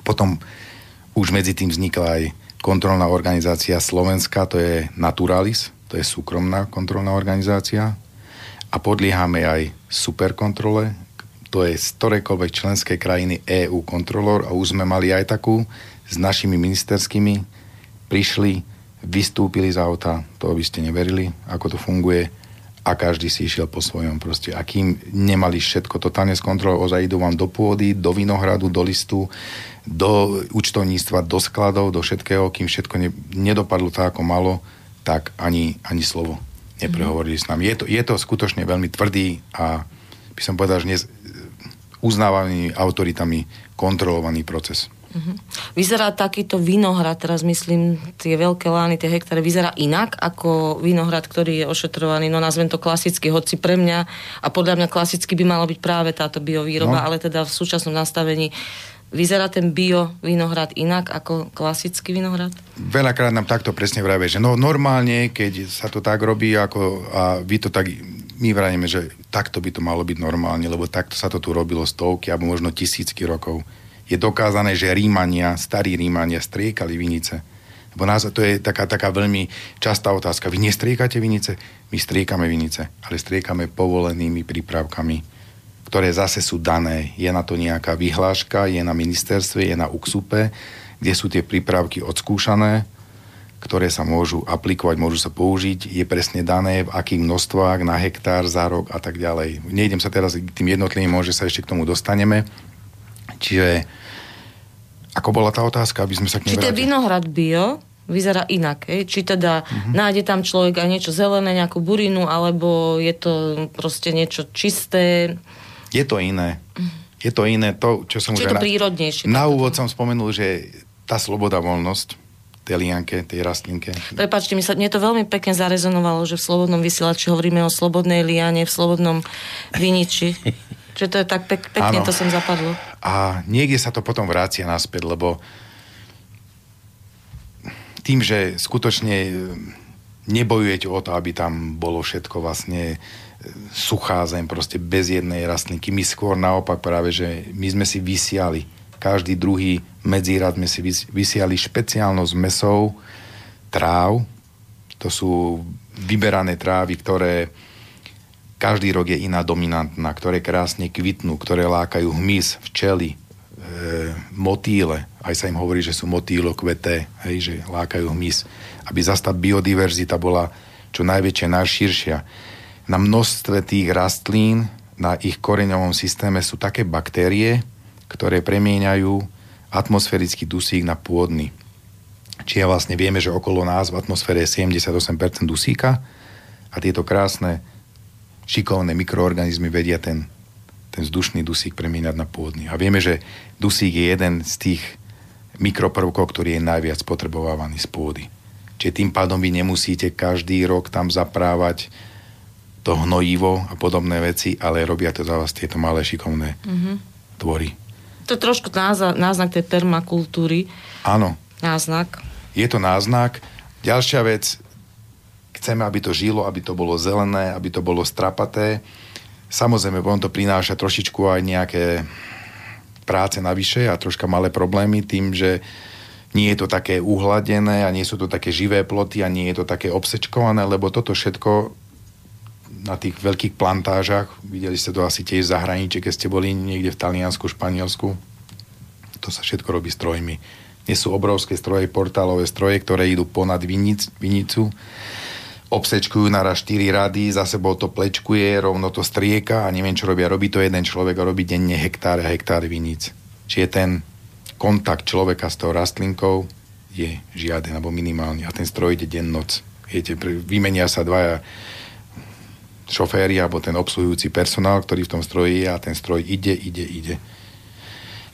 Potom už medzi tým vznikla aj kontrolná organizácia Slovenska, to je Naturalis, to je súkromná kontrolná organizácia. A podliehame aj superkontrole, to je z ktorejkoľvek členskej krajiny EU kontrolor a už sme mali aj takú s našimi ministerskými. Prišli vystúpili z auta, to by ste neverili, ako to funguje a každý si išiel po svojom proste. A kým nemali všetko totálne skontrolovať, ozaj idú vám do pôdy, do vinohradu, do listu, do účtovníctva, do skladov, do všetkého, kým všetko ne, nedopadlo tak, ako malo, tak ani, ani slovo neprehovorili mm. s nami. Je to, je to skutočne veľmi tvrdý a by som povedal, že dnes uznávaný autoritami kontrolovaný proces. Uh-huh. Vyzerá takýto vinohrad, teraz myslím, tie veľké lány, tie hektáre, vyzerá inak ako vinohrad, ktorý je ošetrovaný, no nazvem to klasicky, hoci pre mňa a podľa mňa klasicky by malo byť práve táto biovýroba, no. ale teda v súčasnom nastavení Vyzerá ten bio vinohrad inak ako klasický vinohrad? Veľakrát nám takto presne vravie, že no normálne, keď sa to tak robí, ako, a vy to tak, my vravíme, že takto by to malo byť normálne, lebo takto sa to tu robilo stovky alebo možno tisícky rokov je dokázané, že Rímania, starí Rímania striekali vinice. Lebo nás, to je taká, taká veľmi častá otázka. Vy nestriekate vinice? My striekame vinice, ale striekame povolenými prípravkami, ktoré zase sú dané. Je na to nejaká vyhláška, je na ministerstve, je na UKSUPE, kde sú tie prípravky odskúšané, ktoré sa môžu aplikovať, môžu sa použiť, je presne dané, v akých množstvách, na hektár, za rok a tak ďalej. Nejdem sa teraz k tým jednotlivým, môže sa ešte k tomu dostaneme. Čiže ako bola tá otázka, aby sme sa k nej Či ten vinohrad bio vyzerá inak, hej? či teda uh-huh. nájde tam človek aj niečo zelené, nejakú burinu, alebo je to proste niečo čisté. Je to iné. Je to iné. To, čo som Či už je to prírodnejšie. Na, na úvod som spomenul, že tá sloboda, voľnosť, tej lianke, tej rastlinke. Prepačte, mi sa, mne to veľmi pekne zarezonovalo, že v Slobodnom vysielači hovoríme o slobodnej liane, v Slobodnom viniči. že to je tak pek, pekne, ano. to som zapadlo. A niekde sa to potom vrácia naspäť, lebo tým, že skutočne nebojujete o to, aby tam bolo všetko vlastne suchá zem, proste bez jednej rastlinky. My skôr naopak práve, že my sme si vysiali, každý druhý medzírad sme si vysiali špeciálno z mesov tráv. To sú vyberané trávy, ktoré každý rok je iná dominantná, ktoré krásne kvitnú, ktoré lákajú hmyz, včely, e, motýle. Aj sa im hovorí, že sú motýlo kveté, hej, že lákajú hmyz. Aby zase tá biodiverzita bola čo najväčšia, najširšia na množstve tých rastlín, na ich koreňovom systéme sú také baktérie, ktoré premieňajú atmosférický dusík na pôdny. Čiže vlastne vieme, že okolo nás v atmosfére je 78% dusíka a tieto krásne šikovné mikroorganizmy vedia ten, ten vzdušný dusík premieňať na pôdny. A vieme, že dusík je jeden z tých mikroprvkov, ktorý je najviac potrebovávaný z pôdy. Čiže tým pádom vy nemusíte každý rok tam zaprávať to hnojivo a podobné veci, ale robia to za vás tieto malé šikovné mm-hmm. tvory. To je trošku náznak, tej permakultúry. Áno. Náznak. Je to náznak. Ďalšia vec, chceme, aby to žilo, aby to bolo zelené, aby to bolo strapaté. Samozrejme, potom to prináša trošičku aj nejaké práce navyše a troška malé problémy tým, že nie je to také uhladené a nie sú to také živé ploty a nie je to také obsečkované, lebo toto všetko na tých veľkých plantážach, videli ste to asi tiež v zahraničí, keď ste boli niekde v Taliansku, Španielsku, to sa všetko robí strojmi. Nie sú obrovské stroje, portálové stroje, ktoré idú ponad vinic, vinicu, obsečkujú naraz 4 rady, za sebou to plečkuje, rovno to strieka a neviem, čo robia. Robí to jeden človek a robí denne hektár a hektár vinic. Čiže ten kontakt človeka s tou rastlinkou je žiaden, alebo minimálny. A ten stroj ide deň noc. Viete, vymenia sa dvaja šoféry alebo ten obsluhujúci personál, ktorý v tom stroji je a ten stroj ide, ide, ide.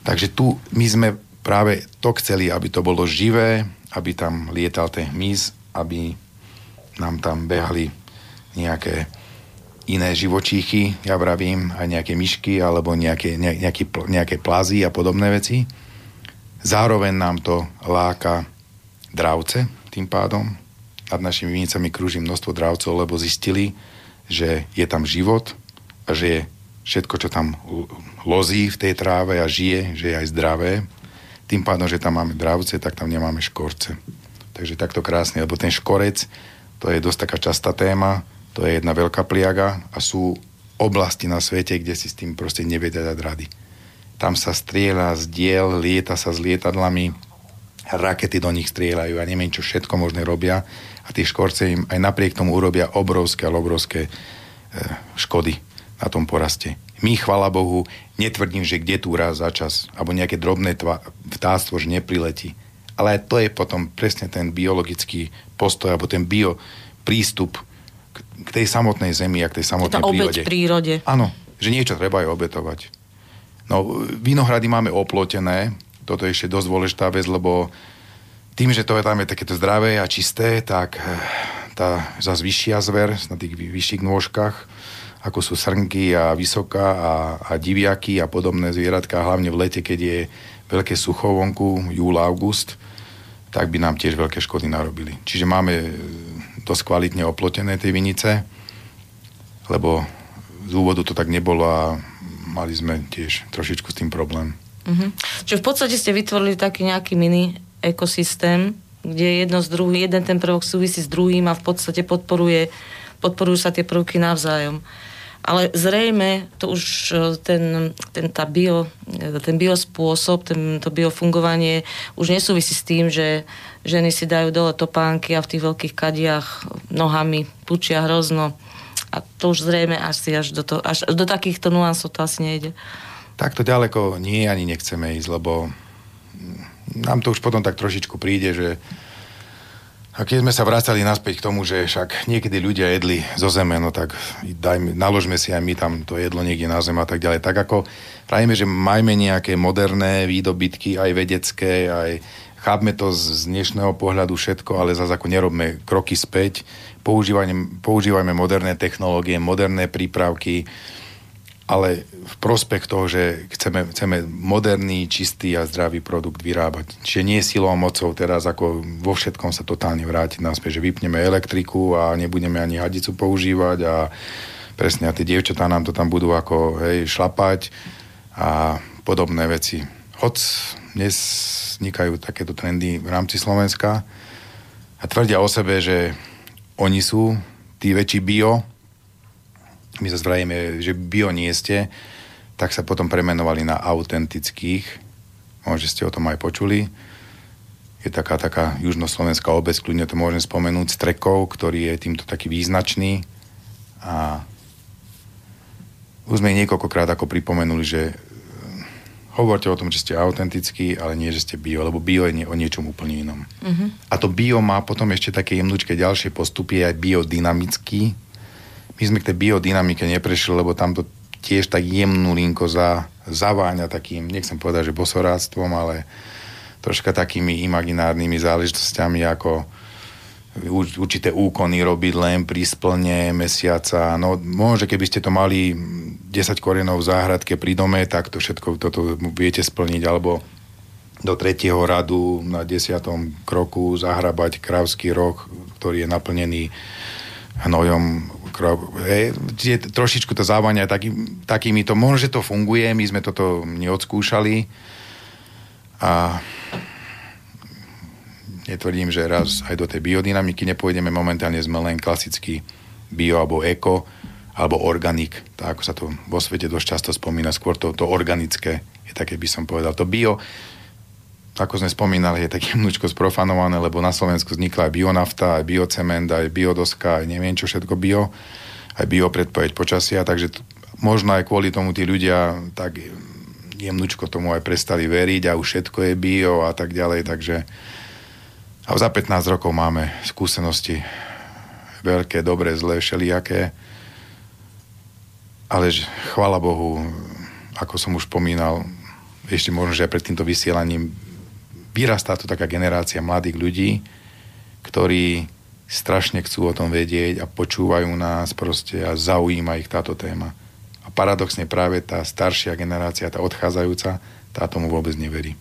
Takže tu my sme práve to chceli, aby to bolo živé, aby tam lietal ten hmyz, aby nám tam behali nejaké iné živočíchy, ja vravím, aj nejaké myšky alebo nejaké, ne, nejaké, nejaké plazy a podobné veci. Zároveň nám to láka dravce tým pádom. Nad našimi vinicami krúži množstvo dravcov, lebo zistili, že je tam život a že je všetko, čo tam lozí v tej tráve a žije, že je aj zdravé. Tým pádom, že tam máme dravce, tak tam nemáme škorce. Takže takto krásne, lebo ten škorec, to je dosť taká častá téma, to je jedna veľká pliaga a sú oblasti na svete, kde si s tým proste nevedia dať rady. Tam sa strieľa z diel, lieta sa s lietadlami, rakety do nich strieľajú a neviem, čo všetko možné robia a tie škorce im aj napriek tomu urobia obrovské, ale obrovské e, škody na tom poraste. My, chvala Bohu, netvrdím, že kde tu raz za čas, alebo nejaké drobné tva, vtáctvo, že nepriletí. Ale to je potom presne ten biologický postoj, alebo ten bio prístup k, k tej samotnej zemi a k tej samotnej tá prírode. prírode. Áno, že niečo treba aj obetovať. No, vinohrady máme oplotené, toto je ešte dosť dôležitá vec, lebo tým, že to je tam je takéto zdravé a čisté, tak eh, tá zase vyššia zver na tých vyšších nôžkach, ako sú srnky a vysoká a, a diviaky a podobné zvieratka, hlavne v lete, keď je veľké sucho vonku, júl, august, tak by nám tiež veľké škody narobili. Čiže máme eh, dosť kvalitne oplotené tie vinice, lebo z úvodu to tak nebolo a mali sme tiež trošičku s tým problém. Uh-huh. Čiže v podstate ste vytvorili taký nejaký mini ekosystém, kde jedno z druhým, jeden ten prvok súvisí s druhým a v podstate podporuje, podporujú sa tie prvky navzájom. Ale zrejme to už e, ten, ten, tá bio, e, ten biospôsob, ten, to biofungovanie už nesúvisí s tým, že ženy si dajú dole topánky a v tých veľkých kadiach nohami pučia hrozno. A to už zrejme asi až do, to, až do takýchto nuansov to asi nejde. Takto ďaleko nie ani nechceme ísť, lebo nám to už potom tak trošičku príde, že A keď sme sa vracali naspäť k tomu, že však niekedy ľudia jedli zo zeme, no tak dajme, naložme si aj my tam to jedlo niekde na zem a tak ďalej. Tak ako pravíme, že majme nejaké moderné výdobytky, aj vedecké, aj chápme to z dnešného pohľadu všetko, ale zase ako nerobme kroky späť. Používajme, používajme moderné technológie, moderné prípravky, ale v prospech toho, že chceme, chceme moderný, čistý a zdravý produkt vyrábať. Čiže nie silou a mocou teraz ako vo všetkom sa totálne vrátiť naspäť, že vypneme elektriku a nebudeme ani hadicu používať a presne a tie dievčatá nám to tam budú ako hej, šlapať a podobné veci. Hoc dnes vznikajú takéto trendy v rámci Slovenska a tvrdia o sebe, že oni sú tí väčší bio, my sa zdravíme, že bio nie ste, tak sa potom premenovali na autentických. Možno ste o tom aj počuli. Je taká, taká južnoslovenská obec, kľudne to môžem spomenúť, Strekov, ktorý je týmto taký význačný. A už sme niekoľkokrát ako pripomenuli, že eh, hovorte o tom, že ste autentickí, ale nie, že ste bio, lebo bio je nie, o niečom úplne inom. Uh-huh. A to bio má potom ešte také jemnúčke ďalšie postupy, aj biodynamický, my sme k tej biodynamike neprešli, lebo tam to tiež tak jemnú linko za, zaváňa takým, nechcem povedať, že bosoráctvom, ale troška takými imaginárnymi záležitostiami, ako určité úkony robiť len pri splne mesiaca. No môže, keby ste to mali 10 korenov v záhradke pri dome, tak to všetko toto viete splniť, alebo do tretieho radu na desiatom kroku zahrabať kravský roh, ktorý je naplnený hnojom hej, trošičku to závania taký, takými to, možno, že to funguje, my sme toto neodskúšali a netvrdím, že raz aj do tej biodynamiky nepôjdeme, momentálne sme len klasický bio alebo eko alebo organik, tak ako sa to vo svete dosť často spomína, skôr to, to organické je také, by som povedal. To bio, ako sme spomínali, je také mnúčko sprofanované, lebo na Slovensku vznikla aj bionafta, aj biocement, aj biodoska, aj neviem čo všetko bio, aj biopredpoveď počasia, takže t- možno aj kvôli tomu tí ľudia tak jemnúčko tomu aj prestali veriť a už všetko je bio a tak ďalej, takže a za 15 rokov máme skúsenosti veľké, dobré, zlé, všelijaké, ale chvála Bohu, ako som už spomínal, ešte možno, že aj pred týmto vysielaním vyrastá tu taká generácia mladých ľudí, ktorí strašne chcú o tom vedieť a počúvajú nás proste a zaujíma ich táto téma. A paradoxne práve tá staršia generácia, tá odchádzajúca, tá tomu vôbec neverí.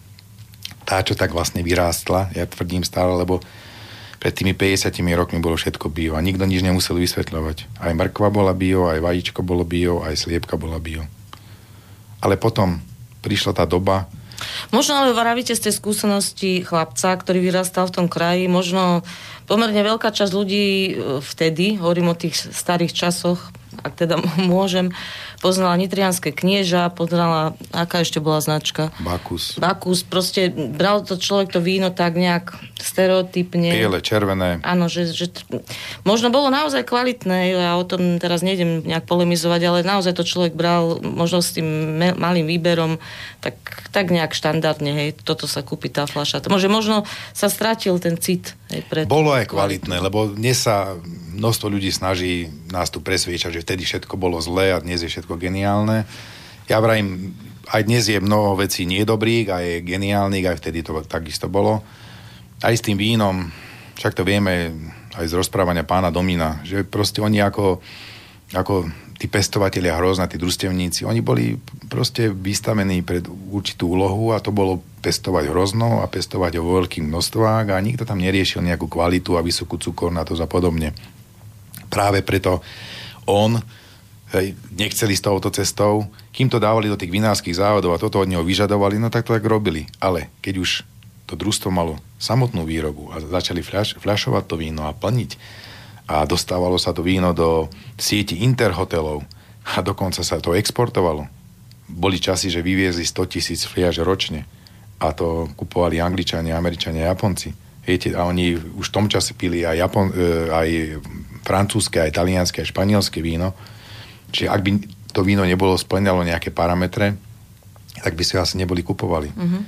Tá, čo tak vlastne vyrástla, ja tvrdím stále, lebo pred tými 50 rokmi bolo všetko bio a nikto nič nemusel vysvetľovať. Aj mrkva bola bio, aj vajíčko bolo bio, aj sliepka bola bio. Ale potom prišla tá doba, Možno ale vravíte z tej skúsenosti chlapca, ktorý vyrastal v tom kraji, možno pomerne veľká časť ľudí e, vtedy, hovorím o tých starých časoch, ak teda môžem, poznala nitrianské knieža, poznala, aká ešte bola značka? Bakus. Bakus, proste bral to človek to víno tak nejak stereotypne. Biele, červené. Áno, že, že možno bolo naozaj kvalitné, ja o tom teraz nejdem nejak polemizovať, ale naozaj to človek bral možno s tým malým výberom tak, tak nejak štandardne, hej, toto sa kúpi tá fľaša. Môže možno sa stratil ten cit. Pred... Bolo aj kvalitné, lebo dnes sa množstvo ľudí snaží nás tu presviečať, že vtedy všetko bolo zlé a dnes je všetko geniálne. Ja vrajím, aj dnes je mnoho vecí nedobrých a je geniálnych, aj vtedy to takisto bolo. Aj s tým vínom, však to vieme aj z rozprávania pána Domina, že proste oni ako, ako tí pestovateľia hrozná, tí družstevníci, oni boli proste vystavení pred určitú úlohu a to bolo pestovať hrozno a pestovať o veľkých množstvách a nikto tam neriešil nejakú kvalitu a vysokú cukornatosť a podobne. Práve preto on hej, nechceli s touto cestou, kým to dávali do tých vinárskych závodov a toto od neho vyžadovali, no tak to tak robili. Ale keď už to družstvo malo samotnú výrobu a začali fľaš, fľašovať to víno a plniť, a dostávalo sa to víno do sieti interhotelov a dokonca sa to exportovalo. Boli časy, že vyviezli 100 tisíc fliaž ročne a to kupovali Angličania, Američania, Japonci. Viete, a oni už v tom čase pili aj, Japon, e, aj francúzske, aj talianské, aj španielské víno. Čiže ak by to víno nebolo splňalo nejaké parametre, tak by si asi neboli kupovali. Mm-hmm.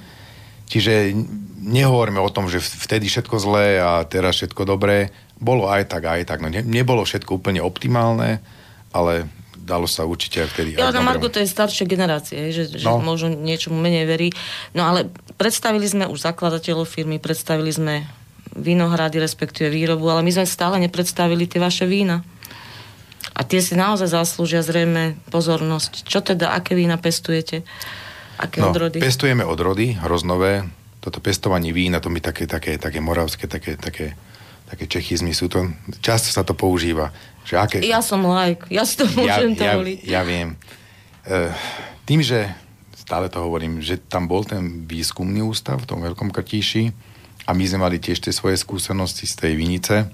Čiže nehovoríme o tom, že vtedy všetko zlé a teraz všetko dobré. Bolo aj tak, aj tak. No ne, nebolo všetko úplne optimálne, ale dalo sa určite aj vtedy. Ja na Margo to je staršie generácie, že, že no. možno niečomu menej verí. No ale predstavili sme už zakladateľov firmy, predstavili sme vinohrady, respektíve výrobu, ale my sme stále nepredstavili tie vaše vína. A tie si naozaj zaslúžia zrejme pozornosť. Čo teda, aké vína pestujete? Aké no, odrody? Pestujeme odrody, hroznové. Toto pestovanie vína, to mi také, také, také moravské, také, také, také čechizmy sú to. Často sa to používa. Že aké... Ja som like, ja si to môžem ja, ja, ja viem. E, tým, že stále to hovorím, že tam bol ten výskumný ústav v tom Veľkom Krtíši a my sme mali tiež tie svoje skúsenosti z tej vinice,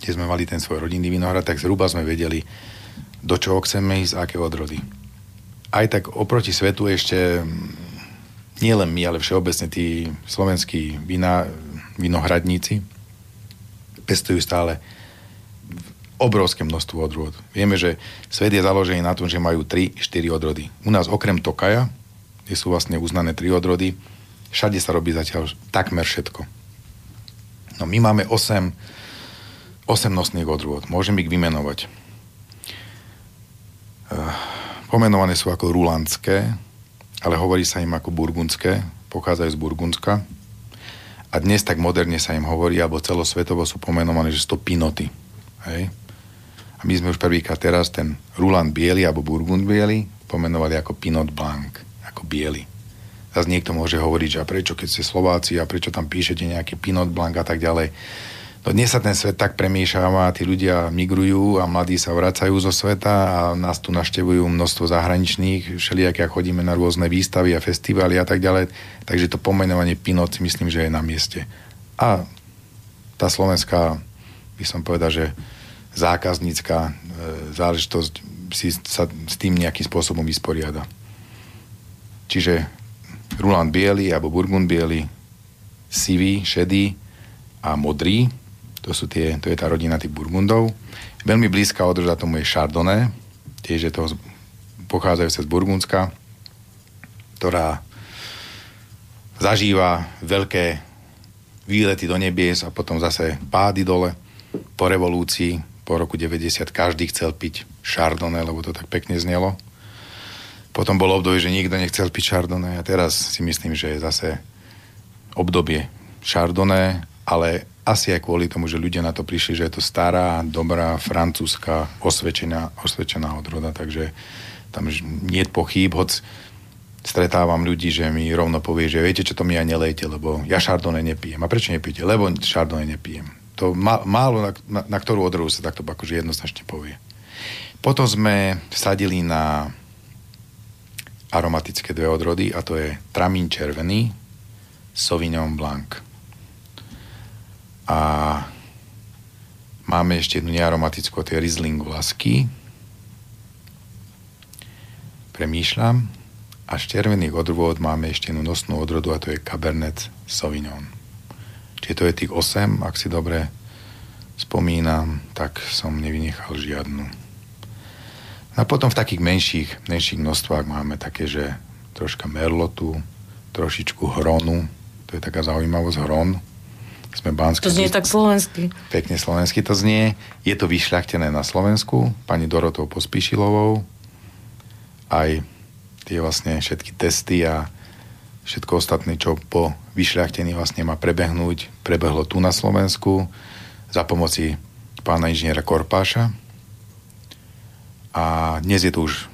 kde sme mali ten svoj rodinný vinohrad, tak zhruba sme vedeli, do čoho chceme ísť, aké odrody aj tak oproti svetu ešte nie len my, ale všeobecne tí slovenskí vina, vinohradníci pestujú stále obrovské množstvo odrôd. Vieme, že svet je založený na tom, že majú 3-4 odrody. U nás okrem Tokaja, kde sú vlastne uznané 3 odrody, všade sa robí zatiaľ takmer všetko. No my máme 8, 8 nosných odrôd. Môžem ich vymenovať. Uh, Pomenované sú ako rulandské, ale hovorí sa im ako burgundské, pochádzajú z Burgundska. A dnes tak moderne sa im hovorí, alebo celosvetovo sú pomenované, že sú to pinoty. Hej? A my sme už prvýkrát teraz ten Ruland biely alebo Burgund biely pomenovali ako Pinot Blanc, ako biely. Zase niekto môže hovoriť, že a prečo, keď ste Slováci a prečo tam píšete nejaký Pinot Blanc a tak ďalej. No dnes sa ten svet tak premiešáva, tí ľudia migrujú a mladí sa vracajú zo sveta a nás tu naštevujú množstvo zahraničných, všelijaké chodíme na rôzne výstavy a festivály a tak ďalej. Takže to pomenovanie Pinot myslím, že je na mieste. A tá slovenská, by som povedal, že zákaznícka e, záležitosť si sa s tým nejakým spôsobom vysporiada. Čiže Ruland biely alebo Burgund biely, sivý, šedý a modrý, to, sú tie, to je tá rodina tých Burgundov. Veľmi blízka odroda tomu je Chardonnay, tiež je to pochádzajúce z Burgundska, ktorá zažíva veľké výlety do nebies a potom zase pády dole. Po revolúcii, po roku 90, každý chcel piť Chardonnay, lebo to tak pekne znelo. Potom bolo obdobie, že nikto nechcel piť Chardonnay a teraz si myslím, že je zase obdobie Chardonnay, ale asi aj kvôli tomu, že ľudia na to prišli, že je to stará, dobrá, francúzska, osvedčená, osvedčená odroda, takže tam nie je pochýb, hoď stretávam ľudí, že mi rovno povie, že viete, čo to mi ja nelejte, lebo ja šardone nepijem. A prečo nepijete? Lebo šardone nepijem. To málo, na, na, na ktorú odrodu sa takto akože jednoznačne povie. Potom sme sadili na aromatické dve odrody a to je tramín červený, Sauvignon Blanc. A máme ešte jednu nearomatickú, to je Riesling Lasky. Premýšľam. A z červených odrôd máme ešte jednu nosnú odrodu a to je Cabernet Sauvignon. Čiže to je tých 8, ak si dobre spomínam, tak som nevynechal žiadnu. A potom v takých menších, menších množstvách máme také, že troška merlotu, trošičku hronu, to je taká zaujímavosť hron, sme Banské. To znie tak slovensky. Pekne slovensky to znie. Je to vyšľachtené na Slovensku, pani Dorotou Pospíšilovou. Aj tie vlastne všetky testy a všetko ostatné, čo po vyšľachtení vlastne má prebehnúť, prebehlo tu na Slovensku za pomoci pána inžiniera Korpáša. A dnes je to už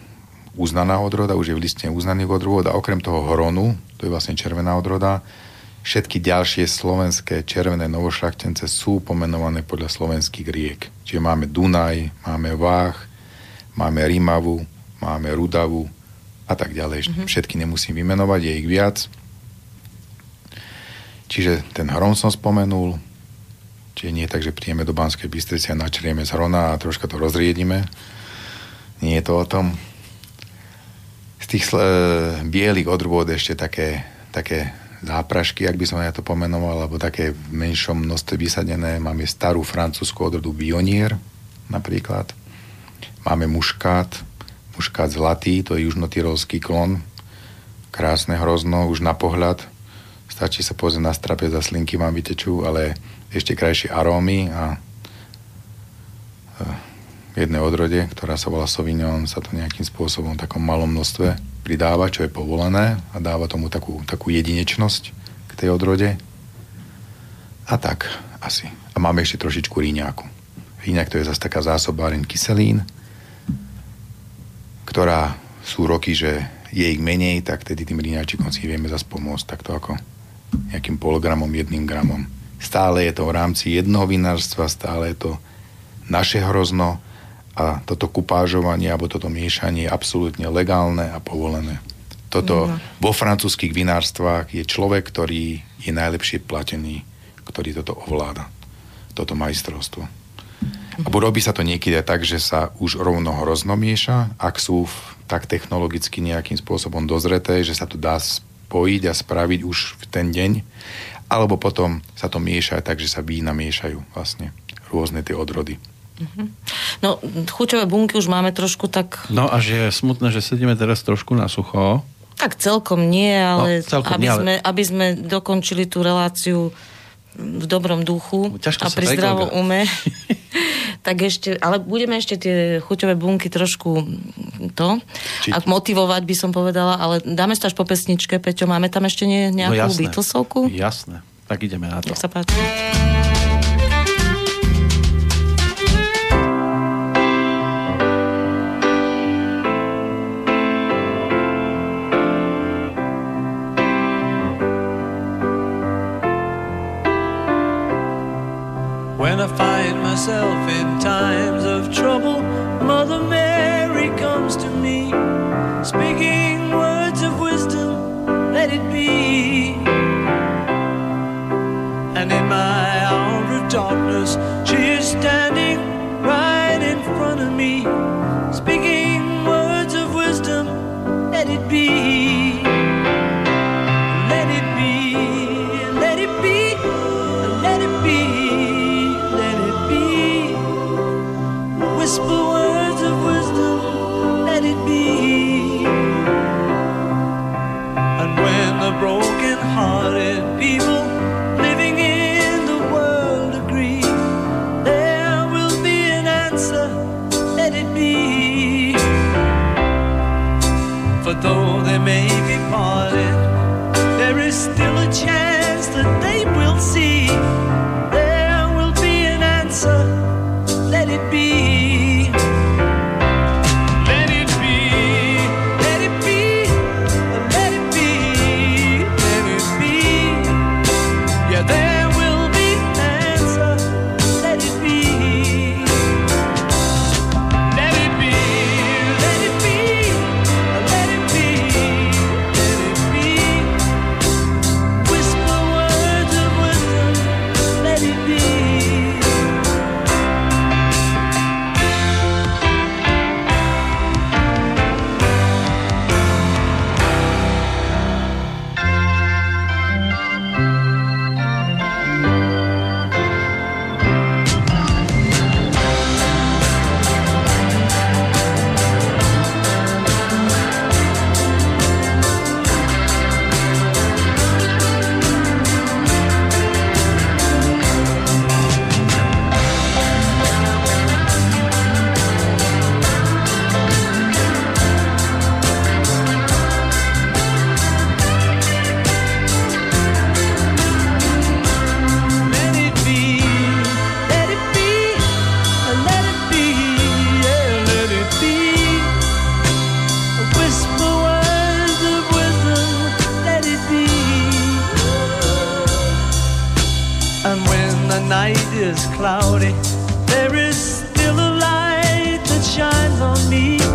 uznaná odroda, už je v listine uznaných odrôd a okrem toho horonu, to je vlastne červená odroda, Všetky ďalšie slovenské červené novošľachtence sú pomenované podľa slovenských riek. Čiže máme Dunaj, máme Vách, máme Rimavu, máme Rudavu a tak ďalej. Mm-hmm. Všetky nemusím vymenovať, je ich viac. Čiže ten hrom som spomenul, čiže nie tak, že príjeme do Banskej Bystrice a načrieme z hrona a troška to rozriedime. Nie je to o tom. Z tých e, bielých odrôd ešte také, také záprašky, ak by som ja to pomenoval, alebo také v menšom množstve vysadené. Máme starú francúzsku odrodu Bionier napríklad. Máme muškát, muškát zlatý, to je južnotyrolský klon. krásne hrozno, už na pohľad. Stačí sa pozrieť na strape, za slinky vám vytečú, ale ešte krajšie arómy a v jednej odrode, ktorá sa volá Sauvignon, sa to nejakým spôsobom v takom malom množstve pridáva, čo je povolené a dáva tomu takú, takú jedinečnosť k tej odrode. A tak, asi. A máme ešte trošičku ríňaku. Ríňak to je zase taká zásobáreň kyselín, ktorá sú roky, že je ich menej, tak tedy tým ríňačikom si vieme zase pomôcť takto ako nejakým polgramom, jedným gramom. Stále je to v rámci jednoho vinárstva, stále je to naše hrozno a toto kupážovanie alebo toto miešanie je absolútne legálne a povolené. Toto no. vo francúzských vinárstvách je človek, ktorý je najlepšie platený, ktorý toto ovláda. Toto majstrovstvo. A robí sa to niekedy tak, že sa už rovno hrozno mieša, ak sú tak technologicky nejakým spôsobom dozreté, že sa to dá spojiť a spraviť už v ten deň, alebo potom sa to mieša tak, že sa vína miešajú vlastne rôzne tie odrody. Mhm. No, chuťové bunky už máme trošku tak... No a že je smutné, že sedíme teraz trošku na sucho. Tak celkom nie, ale, no, celkom aby, nie, ale... Sme, aby sme dokončili tú reláciu v dobrom duchu Ťažko a pri zdravom ume. tak ešte, ale budeme ešte tie chuťové bunky trošku to, Čiť. ak motivovať by som povedala, ale dáme sa až po pesničke, Peťo, máme tam ešte nie, nejakú no Beatlesovku? Jasné, tak ideme na to. Nech sa páči. And when the night is cloudy, there is still a light that shines on me.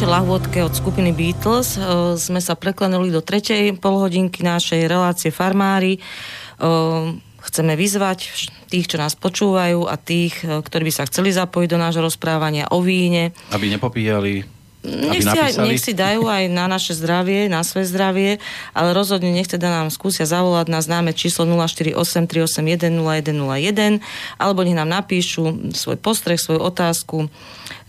Ďalšej lahôdke od skupiny Beatles e, sme sa preklenuli do tretej polhodinky našej relácie Farmári. E, chceme vyzvať tých, čo nás počúvajú a tých, e, ktorí by sa chceli zapojiť do nášho rozprávania o víne. Aby nepopíjali nech si, aj, nech si dajú aj na naše zdravie, na svoje zdravie, ale rozhodne nech teda nám skúsia zavolať na známe číslo 0483810101 alebo nech nám napíšu svoj postreh, svoju otázku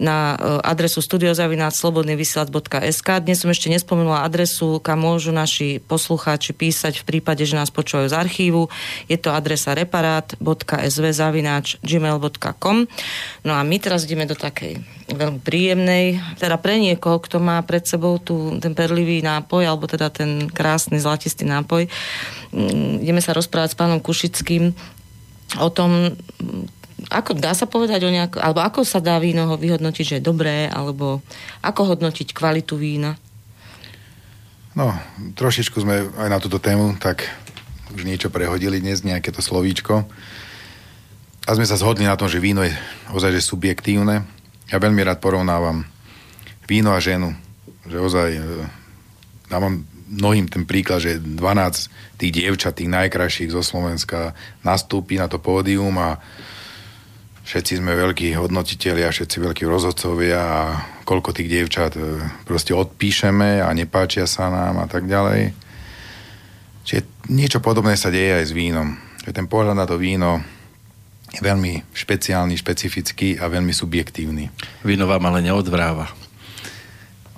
na e, adresu studiozavináčslobodnyvysielac.sk. Dnes som ešte nespomenula adresu, kam môžu naši poslucháči písať v prípade, že nás počúvajú z archívu. Je to adresa reparát.svzavináč.gmail.com No a my teraz ideme do takej veľmi príjemnej, teda pre niekoho, kto má pred sebou tu ten perlivý nápoj, alebo teda ten krásny zlatistý nápoj. Mm, ideme sa rozprávať s pánom Kušickým o tom, ako dá sa povedať o nejak, alebo ako sa dá víno vyhodnotiť, že je dobré, alebo ako hodnotiť kvalitu vína? No, trošičku sme aj na túto tému tak už niečo prehodili dnes, nejaké to slovíčko. A sme sa zhodli na tom, že víno je ozaj že subjektívne. Ja veľmi rád porovnávam víno a ženu. Že ozaj e, dávam mnohým ten príklad, že 12 tých dievčat, tých najkrajších zo Slovenska nastúpi na to pódium a všetci sme veľkí hodnotiteľi a všetci veľkí rozhodcovia a koľko tých dievčat e, proste odpíšeme a nepáčia sa nám a tak ďalej. Čiže niečo podobné sa deje aj s vínom. Že ten pohľad na to víno je veľmi špeciálny, špecifický a veľmi subjektívny. Víno vám ale neodvráva.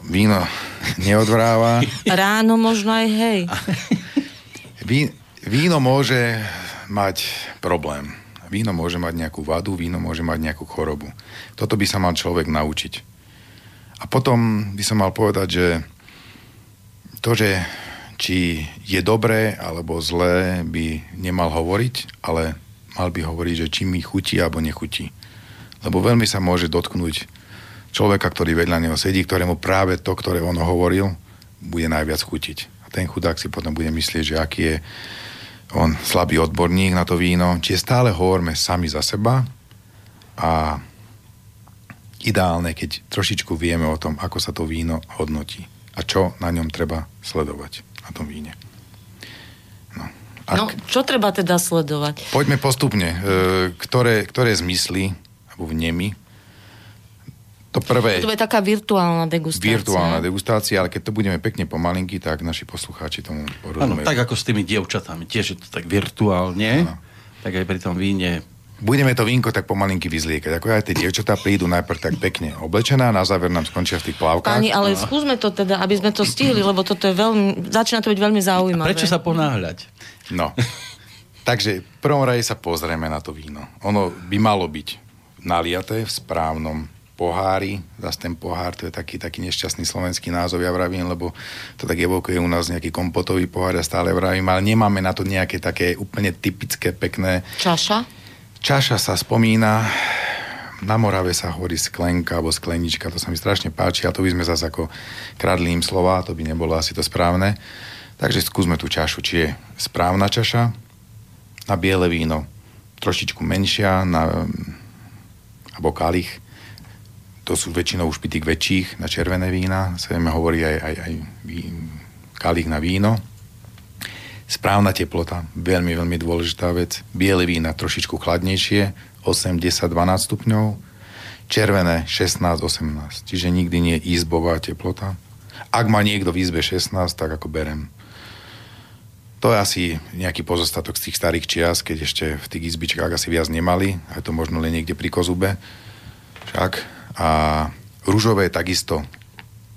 Víno neodvráva. Ráno možno aj hej. Ví, víno môže mať problém Víno môže mať nejakú vadu, víno môže mať nejakú chorobu. Toto by sa mal človek naučiť. A potom by som mal povedať, že to, že či je dobré alebo zlé, by nemal hovoriť, ale mal by hovoriť, že či mi chutí alebo nechutí. Lebo veľmi sa môže dotknúť človeka, ktorý vedľa neho sedí, ktorému práve to, ktoré on hovoril, bude najviac chutiť. A ten chudák si potom bude myslieť, že aký je on slabý odborník na to víno, čiže stále hovoríme sami za seba a ideálne, keď trošičku vieme o tom, ako sa to víno hodnotí a čo na ňom treba sledovať na tom víne. No, ak... no čo treba teda sledovať? Poďme postupne. E, ktoré, ktoré zmysly alebo vnemy to prvé... To je taká virtuálna degustácia. Virtuálna degustácia, ale keď to budeme pekne pomalinky, tak naši poslucháči tomu porozumejú. Áno, tak ako s tými dievčatami, tiež je to tak virtuálne, ano. tak aj pri tom víne Budeme to vínko tak pomalinky vyzliekať. Ako aj tie dievčatá prídu najprv tak pekne oblečená, na záver nám skončia v tých plavkách. Pani, ale no. skúsme to teda, aby sme to stihli, lebo toto je veľmi, začína to byť veľmi zaujímavé. A prečo sa ponáhľať? No. Takže v prvom rade sa pozrieme na to víno. Ono by malo byť naliaté v správnom pohári, zase ten pohár, to je taký, taký nešťastný slovenský názov, ja vravím, lebo to tak evokuje u nás nejaký kompotový pohár, ja stále vravím, ale nemáme na to nejaké také úplne typické, pekné... Čaša? Čaša sa spomína, na Morave sa hovorí sklenka alebo sklenička, to sa mi strašne páči a to by sme zase ako kradli im slova, to by nebolo asi to správne. Takže skúsme tú čašu, či je správna čaša na biele víno, trošičku menšia, na, alebo kalich, to sú väčšinou tých väčších na červené vína, sa im hovorí aj, aj, aj kalich na víno. Správna teplota, veľmi, veľmi dôležitá vec. Biele vína trošičku chladnejšie, 8, 10, 12 stupňov. Červené 16, 18. Čiže nikdy nie izbová teplota. Ak má niekto v izbe 16, tak ako berem. To je asi nejaký pozostatok z tých starých čias, keď ešte v tých izbičkách asi viac nemali. A to možno len niekde pri kozube. Však a rúžové takisto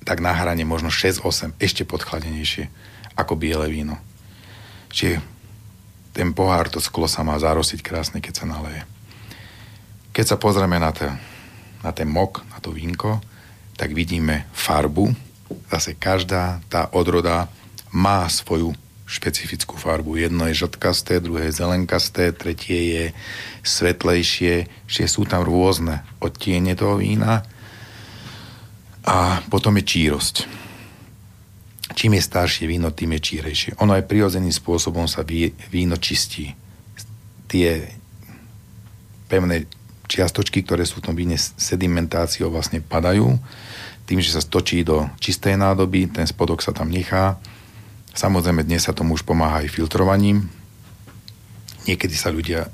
tak na hrane možno 6-8 ešte podchladenejšie ako biele víno. Čiže ten pohár, to sklo sa má zarosiť krásne, keď sa naleje. Keď sa pozrieme na, te, na ten mok, na to vínko, tak vidíme farbu. Zase každá tá odroda má svoju špecifickú farbu. Jedno je žltkasté, druhé je zelenkasté, tretie je svetlejšie, že sú tam rôzne odtiene toho vína a potom je čírosť. Čím je staršie víno, tým je čírejšie. Ono aj prirodzeným spôsobom sa víno čistí. Tie pevné čiastočky, ktoré sú v tom víne sedimentáciou vlastne padajú, tým, že sa stočí do čistej nádoby, ten spodok sa tam nechá. Samozrejme, dnes sa tomu už pomáha aj filtrovaním. Niekedy sa ľudia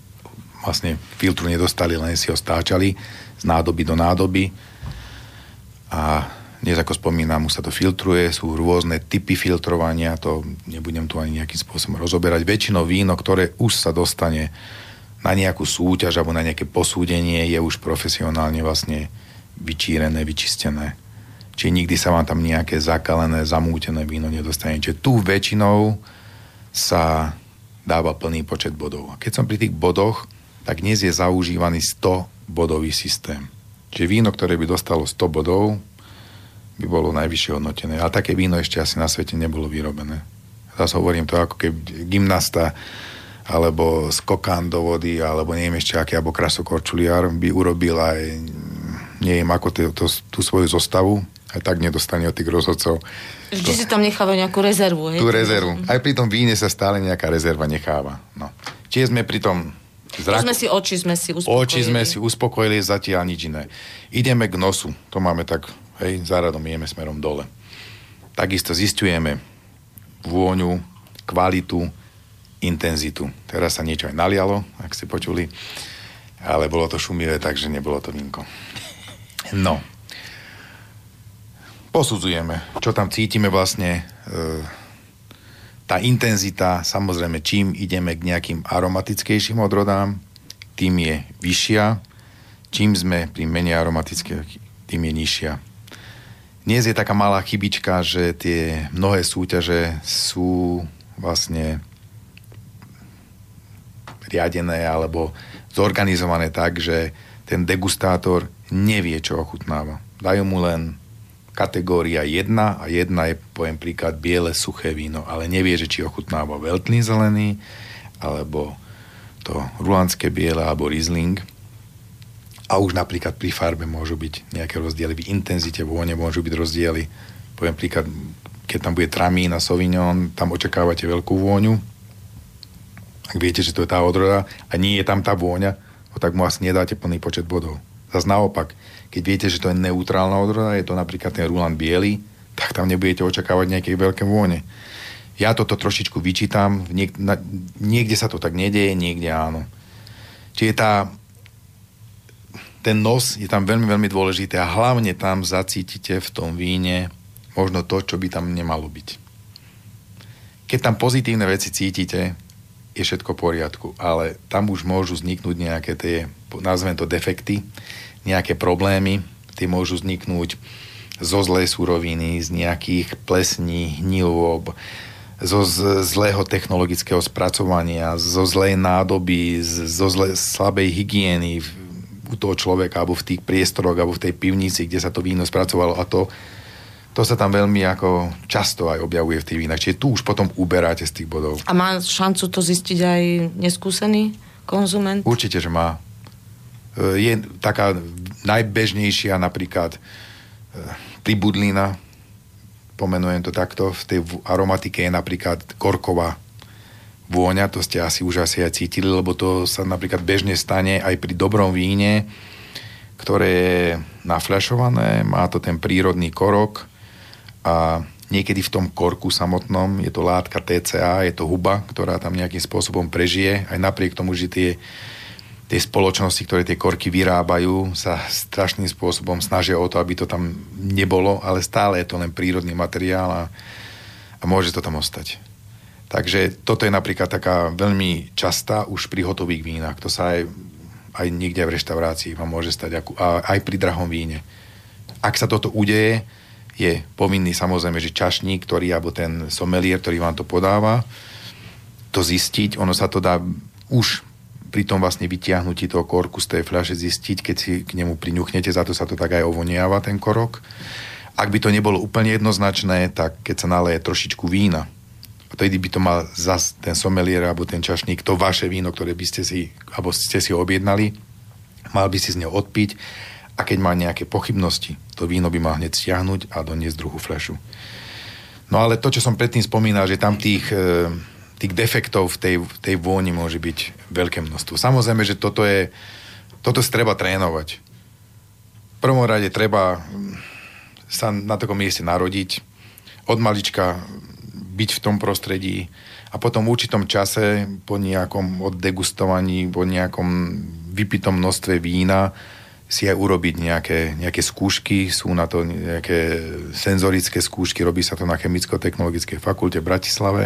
vlastne filtru nedostali, len si ho stáčali z nádoby do nádoby. A dnes, ako spomínam, už sa to filtruje, sú rôzne typy filtrovania, to nebudem tu ani nejakým spôsobom rozoberať. Väčšinou víno, ktoré už sa dostane na nejakú súťaž alebo na nejaké posúdenie, je už profesionálne vlastne vyčírené, vyčistené. Čiže nikdy sa vám tam nejaké zakalené, zamútené víno nedostane. Čiže tu väčšinou sa dáva plný počet bodov. A keď som pri tých bodoch, tak dnes je zaužívaný 100 bodový systém. Čiže víno, ktoré by dostalo 100 bodov, by bolo najvyššie hodnotené. Ale také víno ešte asi na svete nebolo vyrobené. Zase hovorím to ako keď gymnasta alebo skokán do vody, alebo neviem ešte aký, alebo krasokorčuliar by urobil aj neviem ako t- to, tú svoju zostavu, aj tak nedostane od tých rozhodcov. Vždy to, si tam necháva nejakú rezervu. Hej? Tú rezervu. Aj pri tom víne sa stále nejaká rezerva necháva. No. Čiže sme pri tom Zrak... Sme si oči sme si uspokojili. Oči sme si uspokojili, zatiaľ nič iné. Ideme k nosu. To máme tak Hej, záradom ideme smerom dole. Takisto zistujeme vôňu, kvalitu, intenzitu. Teraz sa niečo aj nalialo, ak ste počuli, ale bolo to šumivé, takže nebolo to vinko. No. Posudzujeme, čo tam cítime vlastne. E, tá intenzita, samozrejme, čím ideme k nejakým aromatickejším odrodám, tým je vyššia. Čím sme pri menej aromatických, tým je nižšia. Dnes je taká malá chybička, že tie mnohé súťaže sú vlastne riadené alebo zorganizované tak, že ten degustátor nevie, čo ochutnáva. Dajú mu len kategória 1 a jedna je, poviem príklad, biele suché víno, ale nevie, že či ochutnáva veľtlý zelený, alebo to rulandské biele, alebo Riesling. A už napríklad pri farbe môžu byť nejaké rozdiely, v intenzite vône môžu byť rozdiely. Poviem príklad, keď tam bude tramín a sauvignon, tam očakávate veľkú vôňu. Ak viete, že to je tá odroda a nie je tam tá vôňa, no tak mu asi nedáte plný počet bodov. Zas naopak, keď viete, že to je neutrálna odroda, je to napríklad ten Ruland biely, tak tam nebudete očakávať nejaké veľké vône. Ja toto trošičku vyčítam, niek- na, niekde sa to tak nedieje, niekde áno. Čiže tá ten nos je tam veľmi, veľmi dôležité a hlavne tam zacítite v tom víne možno to, čo by tam nemalo byť. Keď tam pozitívne veci cítite, je všetko v poriadku, ale tam už môžu vzniknúť nejaké tie, nazvem to defekty, nejaké problémy, tie môžu vzniknúť zo zlej suroviny, z nejakých plesní, hnilôb, zo zlého technologického spracovania, zo zlej nádoby, zo zle, slabej hygieny, u toho človeka, alebo v tých priestoroch, alebo v tej pivnici, kde sa to víno spracovalo. A to, to sa tam veľmi ako často aj objavuje v tých vínach. Čiže tu už potom uberáte z tých bodov. A má šancu to zistiť aj neskúsený konzument? Určite, že má. E, je taká najbežnejšia napríklad e, pribudlina, pomenujem to takto, v tej aromatike je napríklad korková vôňa, to ste asi už asi aj cítili, lebo to sa napríklad bežne stane aj pri dobrom víne, ktoré je nafľašované, má to ten prírodný korok a niekedy v tom korku samotnom je to látka TCA, je to huba, ktorá tam nejakým spôsobom prežije, aj napriek tomu, že tie, tie spoločnosti, ktoré tie korky vyrábajú, sa strašným spôsobom snažia o to, aby to tam nebolo, ale stále je to len prírodný materiál a, a môže to tam ostať. Takže toto je napríklad taká veľmi častá už pri hotových vínach. To sa aj, aj niekde v reštaurácii vám môže stať, aj pri drahom víne. Ak sa toto udeje, je povinný samozrejme, že čašník, ktorý, alebo ten somelier, ktorý vám to podáva, to zistiť. Ono sa to dá už pri tom vlastne vytiahnutí toho korku z tej fľaše zistiť, keď si k nemu priňuchnete, za to sa to tak aj ovoniava, ten korok. Ak by to nebolo úplne jednoznačné, tak keď sa naleje trošičku vína, a tedy by to mal zas ten somelier alebo ten čašník, to vaše víno, ktoré by ste si, alebo ste si objednali, mal by si z neho odpiť a keď má nejaké pochybnosti, to víno by mal hneď stiahnuť a doniesť druhú flešu. No ale to, čo som predtým spomínal, že tam tých, e, tých defektov v tej, tej vôni môže byť veľké množstvo. Samozrejme, že toto je, toto si treba trénovať. V prvom rade treba sa na takom mieste narodiť, od malička byť v tom prostredí a potom v určitom čase po nejakom oddegustovaní, po nejakom vypitom množstve vína si aj urobiť nejaké, nejaké skúšky, sú na to nejaké senzorické skúšky, robí sa to na Chemicko-technologickej fakulte v Bratislave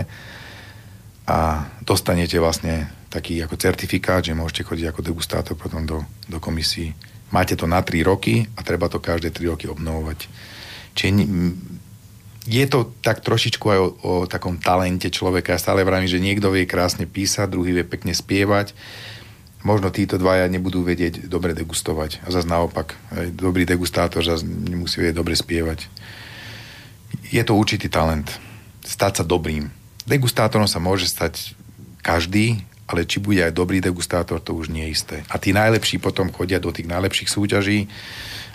a dostanete vlastne taký ako certifikát, že môžete chodiť ako degustátor potom do, do komisí. Máte to na 3 roky a treba to každé 3 roky obnovovať. Čiže je to tak trošičku aj o, o takom talente človeka. Ja stále vravím, že niekto vie krásne písať, druhý vie pekne spievať možno títo dvaja nebudú vedieť dobre degustovať. A zase naopak, dobrý degustátor zase nemusí vedieť dobre spievať. Je to určitý talent. Stať sa dobrým. Degustátorom sa môže stať každý, ale či bude aj dobrý degustátor, to už nie je isté. A tí najlepší potom chodia do tých najlepších súťaží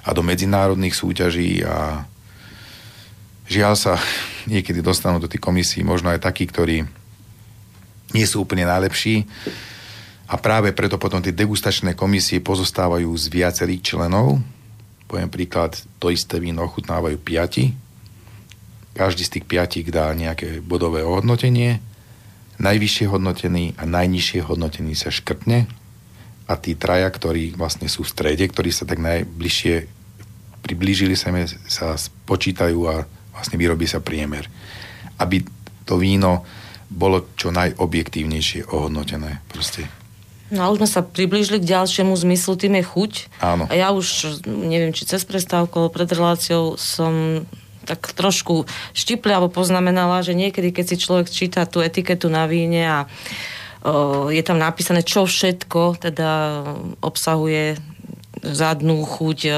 a do medzinárodných súťaží a žiaľ sa niekedy dostanú do tých komisí možno aj takí, ktorí nie sú úplne najlepší, a práve preto potom tie degustačné komisie pozostávajú z viacerých členov. Poviem príklad, to isté víno ochutnávajú piati. Každý z tých piatich dá nejaké bodové ohodnotenie. Najvyššie hodnotený a najnižšie hodnotený sa škrtne a tí traja, ktorí vlastne sú v strede, ktorí sa tak najbližšie priblížili sa, sa počítajú a vlastne vyrobí sa priemer. Aby to víno bolo čo najobjektívnejšie ohodnotené. Proste No a už sme sa priblížili k ďalšiemu zmyslu, tým je chuť. Áno. A ja už, neviem, či cez prestávku, alebo pred reláciou som tak trošku štipliavo poznamenala, že niekedy, keď si človek číta tú etiketu na víne a o, je tam napísané, čo všetko teda obsahuje zadnú chuť e,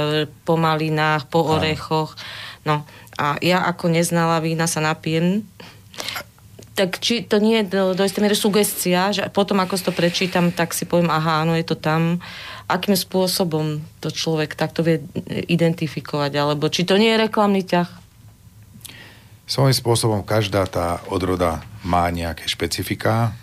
po malinách, po orechoch. No a ja ako neznala vína sa napijem tak či to nie je do, do istej miery sugestia, že potom ako si to prečítam, tak si poviem, aha, áno, je to tam. Akým spôsobom to človek takto vie identifikovať, alebo či to nie je reklamný ťah? Svojím spôsobom každá tá odroda má nejaké špecifika.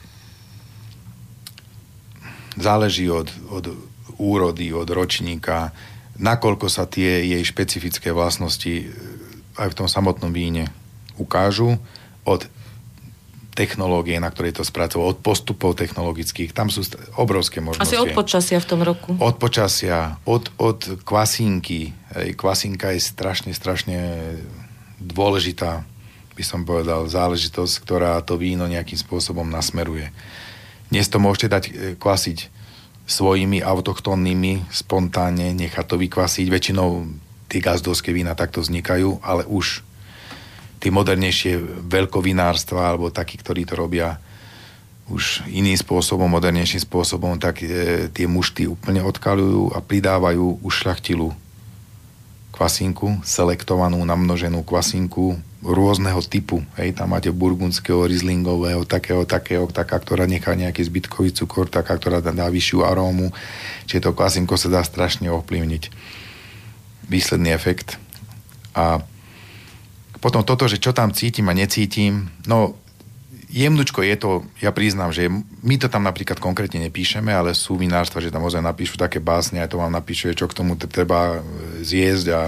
Záleží od, od úrody, od ročníka, nakoľko sa tie jej špecifické vlastnosti aj v tom samotnom víne ukážu. Od technológie, na ktorej to spracoval, od postupov technologických, tam sú obrovské možnosti. Asi od počasia v tom roku. Od počasia, od, od kvasínky. Kvasínka je strašne, strašne dôležitá, by som povedal, záležitosť, ktorá to víno nejakým spôsobom nasmeruje. Dnes to môžete dať e, kvasiť svojimi autochtónnymi, spontánne, nechať to vykvasiť. Väčšinou tie gazdovské vína takto vznikajú, ale už tie modernejšie veľkovinárstva alebo takí, ktorí to robia už iným spôsobom, modernejším spôsobom, tak e, tie mušty úplne odkalujú a pridávajú ušľachtilú kvasinku, selektovanú, namnoženú kvasinku rôzneho typu. Hej, tam máte burgundského, rizlingového, takého, takého, taká, ktorá nechá nejaký zbytkový cukor, taká, ktorá dá vyššiu arómu. Čiže to kvasinko sa dá strašne ovplyvniť. Výsledný efekt. A potom toto, že čo tam cítim a necítim, no jemnučko je to, ja priznám, že my to tam napríklad konkrétne nepíšeme, ale sú vinárstva, že tam ozaj napíšu také básne, aj to vám napíšu, čo k tomu treba zjesť a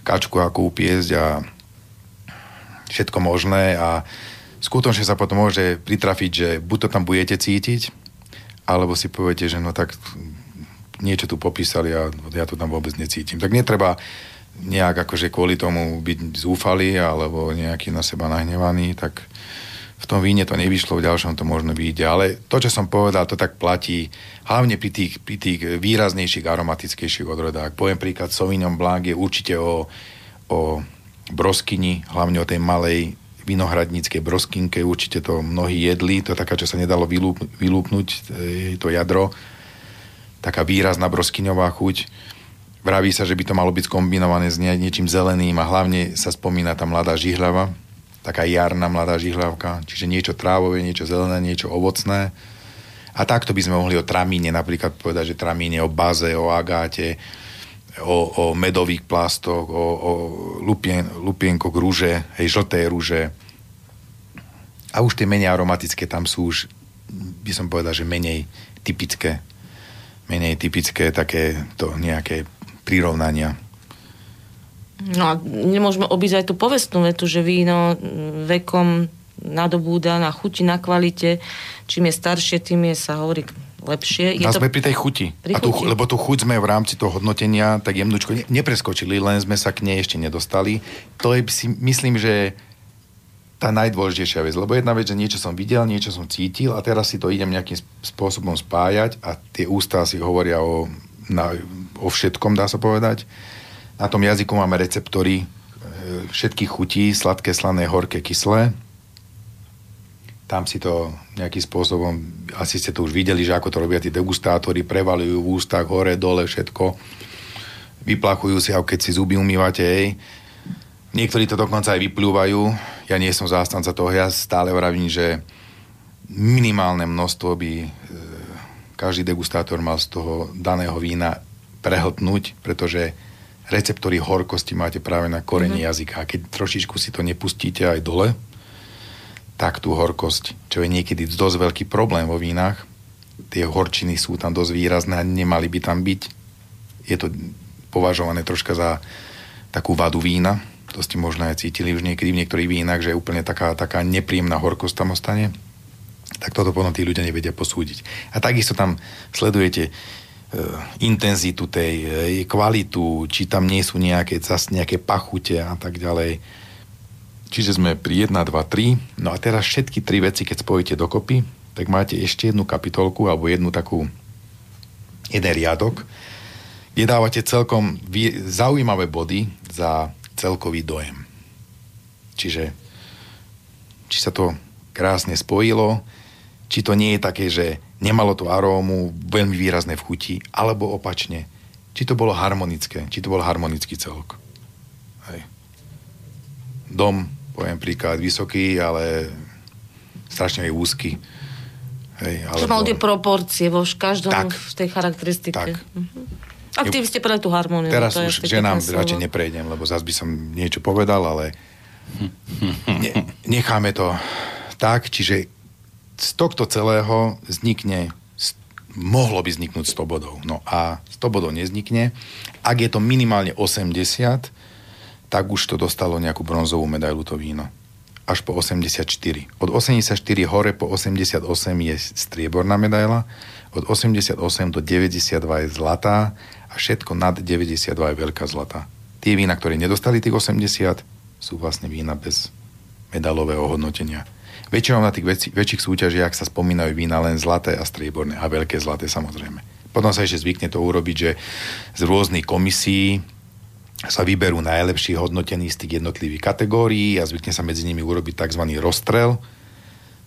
kačku ako upiesť a všetko možné a skutočne sa potom môže pritrafiť, že buď to tam budete cítiť, alebo si poviete, že no tak niečo tu popísali a ja to tam vôbec necítim. Tak netreba nejak akože kvôli tomu byť zúfali alebo nejaký na seba nahnevaný, tak v tom víne to nevyšlo, v ďalšom to možno vyjde. Ale to, čo som povedal, to tak platí hlavne pri tých, pri tých výraznejších, aromatickejších odrodách. Poviem príklad, Sauvignon Blanc je určite o, o broskyni, hlavne o tej malej vinohradníckej broskinke, určite to mnohí jedli, to je taká, čo sa nedalo vylúp, vylúpnuť, to jadro, taká výrazná broskyňová chuť Vraví sa, že by to malo byť kombinované s niečím zeleným a hlavne sa spomína tá mladá žihľava, taká jarná mladá žihľavka, čiže niečo trávové, niečo zelené, niečo ovocné. A takto by sme mohli o tramíne napríklad povedať, že tramíne o baze, o agáte, o, o medových plastoch, o, o lupien, lupienkoch rúže, hej, žlté rúže. A už tie menej aromatické tam sú už, by som povedal, že menej typické. Menej typické také to nejaké prirovnania. No a nemôžeme obísť aj tú povestnú vetu, že víno vekom nadobúda na chuti, na kvalite. Čím je staršie, tým je, sa hovorí, lepšie. Je to... sme pri tej chuti. Pri a tu, chuti. Lebo tú chuť sme v rámci toho hodnotenia tak jemnúčko ne, nepreskočili, len sme sa k nej ešte nedostali. To je si myslím, že tá najdôležitejšia vec. Lebo jedna vec, že niečo som videl, niečo som cítil a teraz si to idem nejakým spôsobom spájať a tie ústa si hovoria o, na, o všetkom, dá sa povedať. Na tom jazyku máme receptory e, všetkých chutí, sladké, slané, horké, kyslé. Tam si to nejakým spôsobom, asi ste to už videli, že ako to robia tí degustátori, prevalujú v ústach hore, dole, všetko. Vyplachujú si, ako keď si zuby umývate, hej. Niektorí to dokonca aj vyplúvajú. Ja nie som zástanca toho, ja stále vravím, že minimálne množstvo by e, každý degustátor mal z toho daného vína prehltnúť, pretože receptory horkosti máte práve na korene mm-hmm. jazyka. A keď trošičku si to nepustíte aj dole, tak tú horkosť, čo je niekedy dosť veľký problém vo vínach, tie horčiny sú tam dosť výrazné a nemali by tam byť. Je to považované troška za takú vadu vína. To ste možno aj cítili už niekedy v niektorých vínach, že je úplne taká, taká nepríjemná horkosť tam ostane. Tak toto potom tí ľudia nevedia posúdiť. A takisto tam sledujete intenzitu tej, kvalitu, či tam nie sú nejaké, zas nejaké pachute a tak ďalej. Čiže sme pri 1, 2, 3. No a teraz všetky tri veci, keď spojíte dokopy, tak máte ešte jednu kapitolku alebo jednu takú, jeden riadok, kde dávate celkom zaujímavé body za celkový dojem. Čiže či sa to krásne spojilo, či to nie je také, že nemalo to arómu veľmi výrazné v chuti, alebo opačne, či to bolo harmonické, či to bol harmonický celok. Hej. Dom, poviem príklad, vysoký, ale strašne aj úzky. Hej. Že mal tie proporcie vo každom tak, v tej charakteristike. Tak. Uh-huh. A ty ste pre tú harmóniu. Teraz to už že nám radšej neprejdem, lebo zase by som niečo povedal, ale ne, necháme to tak, čiže z tohto celého vznikne mohlo by vzniknúť 100 bodov. No a 100 bodov neznikne. Ak je to minimálne 80, tak už to dostalo nejakú bronzovú medailu to víno. Až po 84. Od 84 hore po 88 je strieborná medaila, od 88 do 92 je zlatá a všetko nad 92 je veľká zlatá. Tie vína, ktoré nedostali tých 80, sú vlastne vína bez medailového hodnotenia. Väčšinou na tých väčši, väčších súťažiach sa spomínajú vína len zlaté a strieborné a veľké zlaté samozrejme. Potom sa ešte zvykne to urobiť, že z rôznych komisí sa vyberú najlepší hodnotení z tých jednotlivých kategórií a zvykne sa medzi nimi urobiť tzv. rozstrel,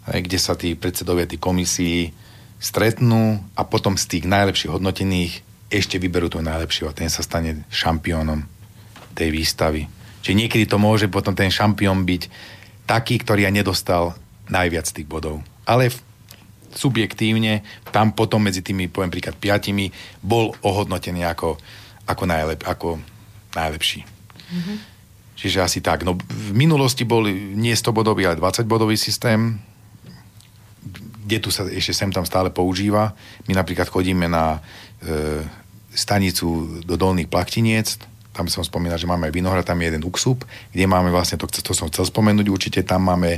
kde sa tí predsedovia tých komisí stretnú a potom z tých najlepších hodnotených ešte vyberú to najlepšieho a ten sa stane šampiónom tej výstavy. Čiže niekedy to môže potom ten šampión byť taký, ktorý ja nedostal najviac tých bodov. Ale subjektívne tam potom medzi tými, poviem príklad, piatimi bol ohodnotený ako, ako, najlep, ako najlepší. Mm-hmm. Čiže asi tak. No, v minulosti bol nie 100 bodový, ale 20 bodový systém, kde tu sa ešte sem tam stále používa. My napríklad chodíme na e, stanicu do Dolných Plachtiniec, tam som spomínal, že máme aj Vinohrad, tam je jeden Uksub, kde máme vlastne, to, to som chcel spomenúť určite, tam máme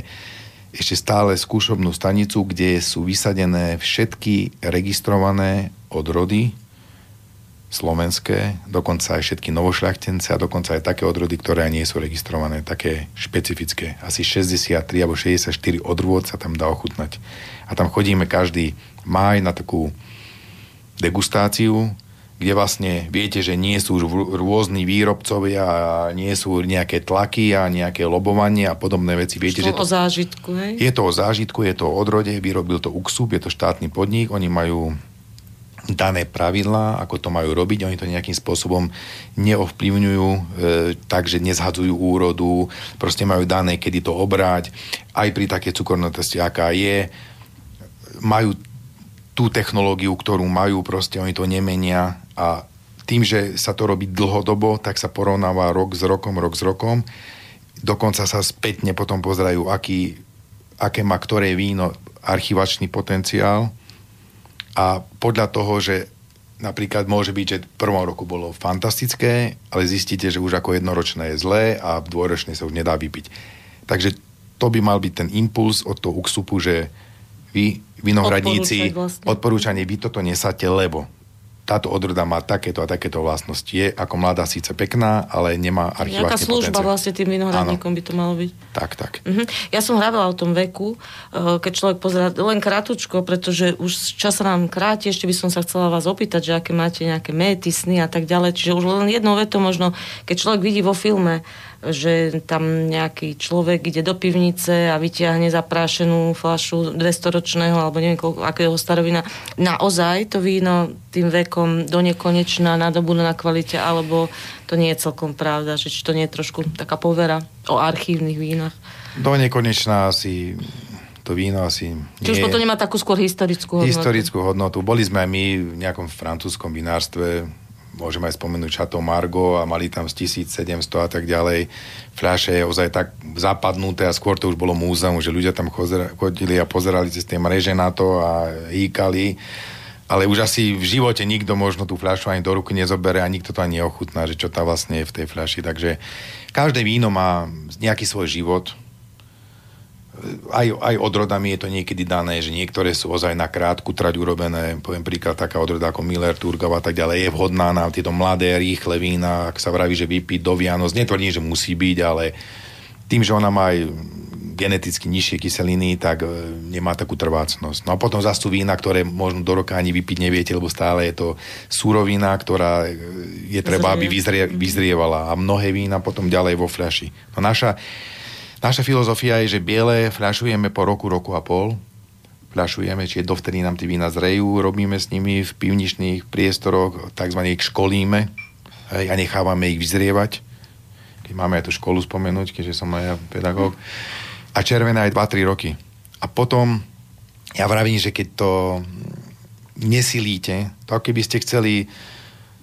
ešte stále skúšobnú stanicu, kde sú vysadené všetky registrované odrody slovenské, dokonca aj všetky novošľachtence a dokonca aj také odrody, ktoré nie sú registrované, také špecifické. Asi 63 alebo 64 odrôd sa tam dá ochutnať. A tam chodíme každý máj na takú degustáciu, kde vlastne viete, že nie sú rôzni výrobcovia a nie sú nejaké tlaky a nejaké lobovanie a podobné veci. Viete, že to, o zážitku, hej? Je to o zážitku, je to o odrode, vyrobil to UXUB, je to štátny podnik, oni majú dané pravidlá, ako to majú robiť, oni to nejakým spôsobom neovplyvňujú, e, takže nezhadzujú úrodu, proste majú dané, kedy to obrať, aj pri také cukornotosti, aká je, majú tú technológiu, ktorú majú, proste oni to nemenia a tým, že sa to robí dlhodobo, tak sa porovnáva rok s rokom, rok s rokom. Dokonca sa spätne potom pozerajú, aký, aké má ktoré víno archivačný potenciál a podľa toho, že napríklad môže byť, že v prvom roku bolo fantastické, ale zistíte, že už ako jednoročné je zlé a dvojročné sa už nedá vypiť. Takže to by mal byť ten impuls od toho uksupu, že vy, vinohradníci, vlastne. odporúčanie, vy toto nesáte, lebo táto odroda má takéto a takéto vlastnosti. Je ako mladá síce pekná, ale nemá archivársky Nejaká služba potenciál. vlastne tým vinohradníkom by to malo byť. Tak, tak. Uh-huh. Ja som hrávala o tom veku, eh, keď človek pozerá len krátko, pretože už čas nám kráti, ešte by som sa chcela vás opýtať, že aké máte nejaké méty, sny a tak ďalej. Čiže už len jednou vetou možno, keď človek vidí vo filme že tam nejaký človek ide do pivnice a vyťahne zaprášenú flašu 200-ročného alebo neviem koľko, akého starovina. Naozaj to víno tým vekom do nekonečná nadobudne na kvalite, alebo to nie je celkom pravda, že či to nie je trošku taká povera o archívnych vínach. Do nekonečná asi to víno asi nie Či už potom nemá takú skôr historickú hodnotu? Historickú hodnotu. Boli sme aj my v nejakom francúzskom vinárstve môžem aj spomenúť Chateau Margo a mali tam z 1700 a tak ďalej. Fľaše ozaj tak zapadnuté a skôr to už bolo múzeum, že ľudia tam chodili a pozerali cez tie mreže na to a hýkali. Ale už asi v živote nikto možno tú fľašu ani do ruky nezobere a nikto to ani neochutná, že čo tam vlastne je v tej fľaši. Takže každé víno má nejaký svoj život, aj, aj odrodami je to niekedy dané, že niektoré sú ozaj na krátku trať urobené. Poviem príklad, taká odroda ako Miller, Turgov a tak ďalej je vhodná na tieto mladé, rýchle vína, ak sa vraví, že vypiť do Vianoc. Netvrdím, že musí byť, ale tým, že ona má aj geneticky nižšie kyseliny, tak e, nemá takú trvácnosť. No a potom zase sú vína, ktoré možno do roka ani vypiť neviete, lebo stále je to súrovina, ktorá e, je treba, aby vyzrie, vyzrievala. A mnohé vína potom ďalej vo fľaši. No naša Naša filozofia je, že biele fľašujeme po roku, roku a pol. Fľašujeme, čiže dovtedy nám tie vína zrejú, robíme s nimi v pivničných priestoroch, tzv. ich školíme a nechávame ich vyzrievať. Keď máme aj tú školu spomenúť, keďže som aj pedagóg. A červená aj 2-3 roky. A potom, ja vravím, že keď to nesilíte, to keby ste chceli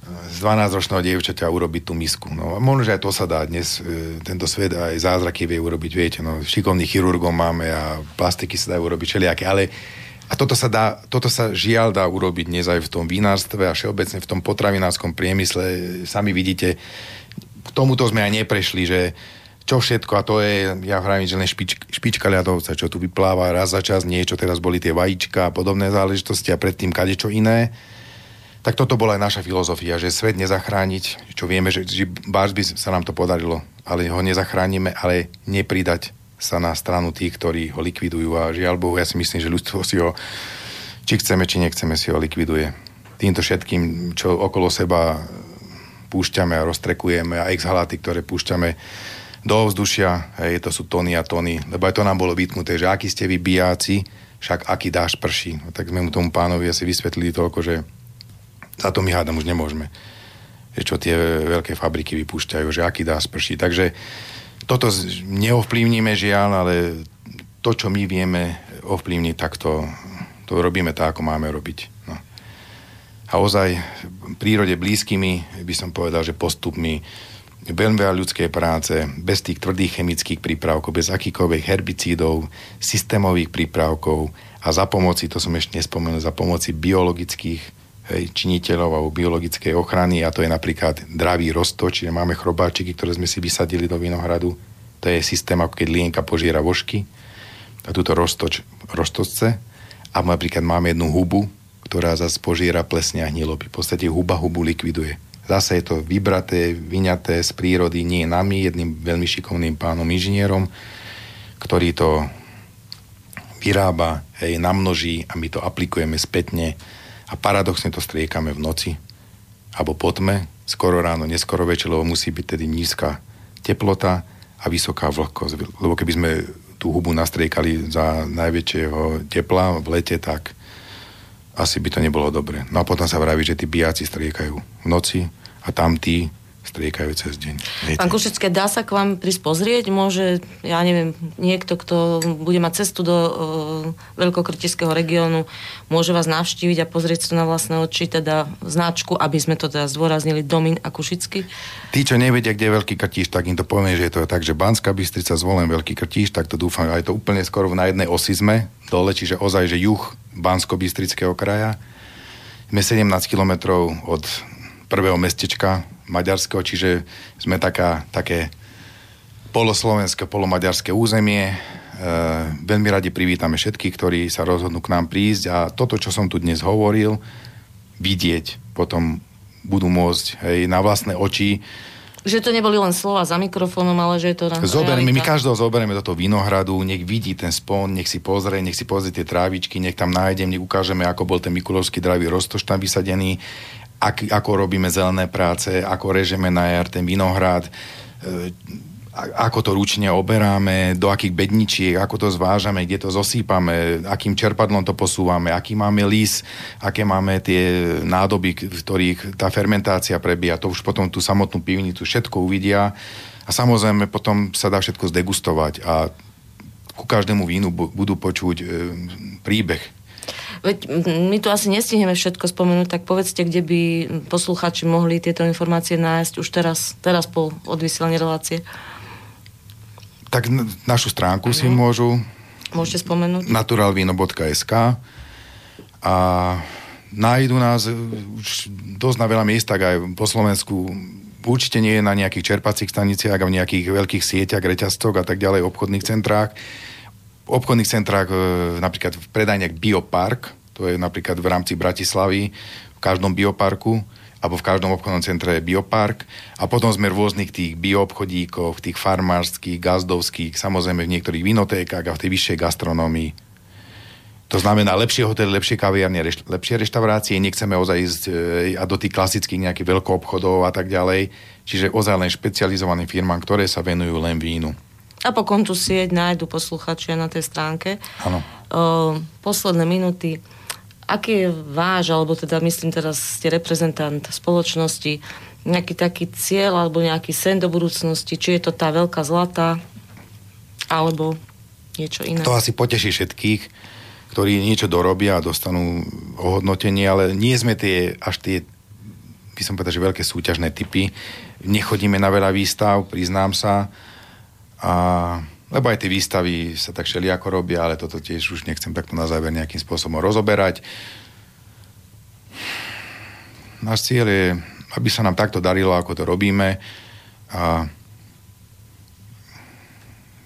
z 12-ročného dievčaťa urobiť tú misku. No, možno, že aj to sa dá dnes, e, tento svet aj zázraky vie urobiť, viete, no, šikovných chirurgov máme a plastiky sa dajú urobiť všelijaké, ale a toto sa, dá, toto sa žiaľ dá urobiť dnes aj v tom vinárstve a všeobecne v tom potravinárskom priemysle. Sami vidíte, k tomuto sme aj neprešli, že čo všetko, a to je, ja hovorím, že len špič, špička ľadovca, čo tu vypláva raz za čas niečo, teraz boli tie vajíčka a podobné záležitosti a predtým kadečo iné tak toto bola aj naša filozofia, že svet nezachrániť, čo vieme, že, že bárs by sa nám to podarilo, ale ho nezachránime, ale nepridať sa na stranu tých, ktorí ho likvidujú a žiaľ Bohu, ja si myslím, že ľudstvo si ho, či chceme, či nechceme, si ho likviduje. Týmto všetkým, čo okolo seba púšťame a roztrekujeme a exhaláty, ktoré púšťame do ovzdušia, hej, to sú tony a tony, lebo aj to nám bolo vytknuté, že akí ste vy bijáci, však aký dáš prší. No, tak sme mu tomu pánovi asi vysvetlili toľko, že za to my hádam už nemôžeme. Že čo tie veľké fabriky vypúšťajú, že aký dá sprší. Takže toto neovplyvníme žiaľ, ale to, čo my vieme ovplyvniť, tak to, to robíme tak, ako máme robiť. No. A ozaj prírode blízkymi by som povedal, že postupmi veľmi veľa ľudskej práce, bez tých tvrdých chemických prípravkov, bez akýkoľvek herbicídov, systémových prípravkov a za pomoci, to som ešte nespomenul, za pomoci biologických hej, činiteľov alebo biologickej ochrany a to je napríklad dravý roztoč, čiže máme chrobáčiky, ktoré sme si vysadili do vinohradu. To je systém, ako keď lienka požiera vožky a túto roztoč, roztočce a napríklad máme jednu hubu, ktorá zase požiera plesne a hniloby. V podstate huba hubu likviduje. Zase je to vybraté, vyňaté z prírody, nie nami, jedným veľmi šikovným pánom inžinierom, ktorý to vyrába, hej, namnoží a my to aplikujeme spätne a paradoxne to striekame v noci alebo po tme, skoro ráno, neskoro večer, lebo musí byť tedy nízka teplota a vysoká vlhkosť. Lebo keby sme tú hubu nastriekali za najväčšieho tepla v lete, tak asi by to nebolo dobre. No a potom sa vraví, že tí bijáci striekajú v noci a tam tí striekajú cez deň. Viete? Pán Kušecké, dá sa k vám prísť pozrieť? Môže, ja neviem, niekto, kto bude mať cestu do uh, veľkokrtického regiónu, môže vás navštíviť a pozrieť sa na vlastné oči, teda značku, aby sme to teda zdôraznili, Domin a Kušický? Tí, čo nevedia, kde je Veľký Krtíš, tak im to poviem, že je to tak, že Banská Bystrica zvolen Veľký Krtíš, tak to dúfam, aj to úplne skoro na jednej osi sme dole, čiže ozaj, že juh Bansko-Bystrického kraja Sme 17 kilometrov od prvého mestečka maďarského, čiže sme taká, také poloslovenské, polomaďarské územie. E, veľmi radi privítame všetkých, ktorí sa rozhodnú k nám prísť a toto, čo som tu dnes hovoril, vidieť potom budú môcť hej, na vlastné oči. Že to neboli len slova za mikrofónom, ale že je to Zoberieme, my každého zoberieme do toho vinohradu, nech vidí ten spon, nech si pozrie, nech si pozrie tie trávičky, nech tam nájdem, nech ukážeme, ako bol ten Mikulovský dravý roztoš tam vysadený, ak, ako robíme zelené práce, ako režeme na jar ten vinohrad, e, ako to ručne oberáme, do akých bedničiek, ako to zvážame, kde to zosýpame, akým čerpadlom to posúvame, aký máme lis, aké máme tie nádoby, v ktorých tá fermentácia prebieha. To už potom tú samotnú pivnicu všetko uvidia a samozrejme potom sa dá všetko zdegustovať a ku každému vínu budú počuť e, príbeh. Veď my tu asi nestihneme všetko spomenúť, tak povedzte, kde by posluchači mohli tieto informácie nájsť už teraz, teraz po odvysielaní relácie tak našu stránku uh-huh. si môžu Môžete spomenúť? naturalvino.sk a nájdu nás už dosť na veľa miest, tak aj po Slovensku určite nie je na nejakých čerpacích staniciach a v nejakých veľkých sieťach, reťazcoch a tak ďalej, obchodných centrách. Obchodných centrách e, napríklad v predajniach Biopark, to je napríklad v rámci Bratislavy, v každom bioparku, alebo v každom obchodnom centre je biopark a potom sme rôznych tých bioobchodíkoch, tých farmárských, gazdovských, samozrejme v niektorých vinotékach a v tej vyššej gastronómii. To znamená lepšie hotely, lepšie kaviarne, reš, lepšie reštaurácie, nechceme ozaj ísť e, a do tých klasických nejakých veľkoobchodov a tak ďalej. Čiže ozaj len špecializovaným firmám, ktoré sa venujú len vínu. A potom tu sieť nájdu posluchačia na tej stránke. Áno. posledné minúty aký je váš, alebo teda myslím teraz ste reprezentant spoločnosti, nejaký taký cieľ alebo nejaký sen do budúcnosti, či je to tá veľká zlata, alebo niečo iné? To asi poteší všetkých, ktorí niečo dorobia a dostanú ohodnotenie, ale nie sme tie, až tie, by som povedal, že veľké súťažné typy. Nechodíme na veľa výstav, priznám sa. A lebo aj tie výstavy sa tak ako robia, ale toto tiež už nechcem takto na záver nejakým spôsobom rozoberať. Náš cieľ je, aby sa nám takto darilo, ako to robíme a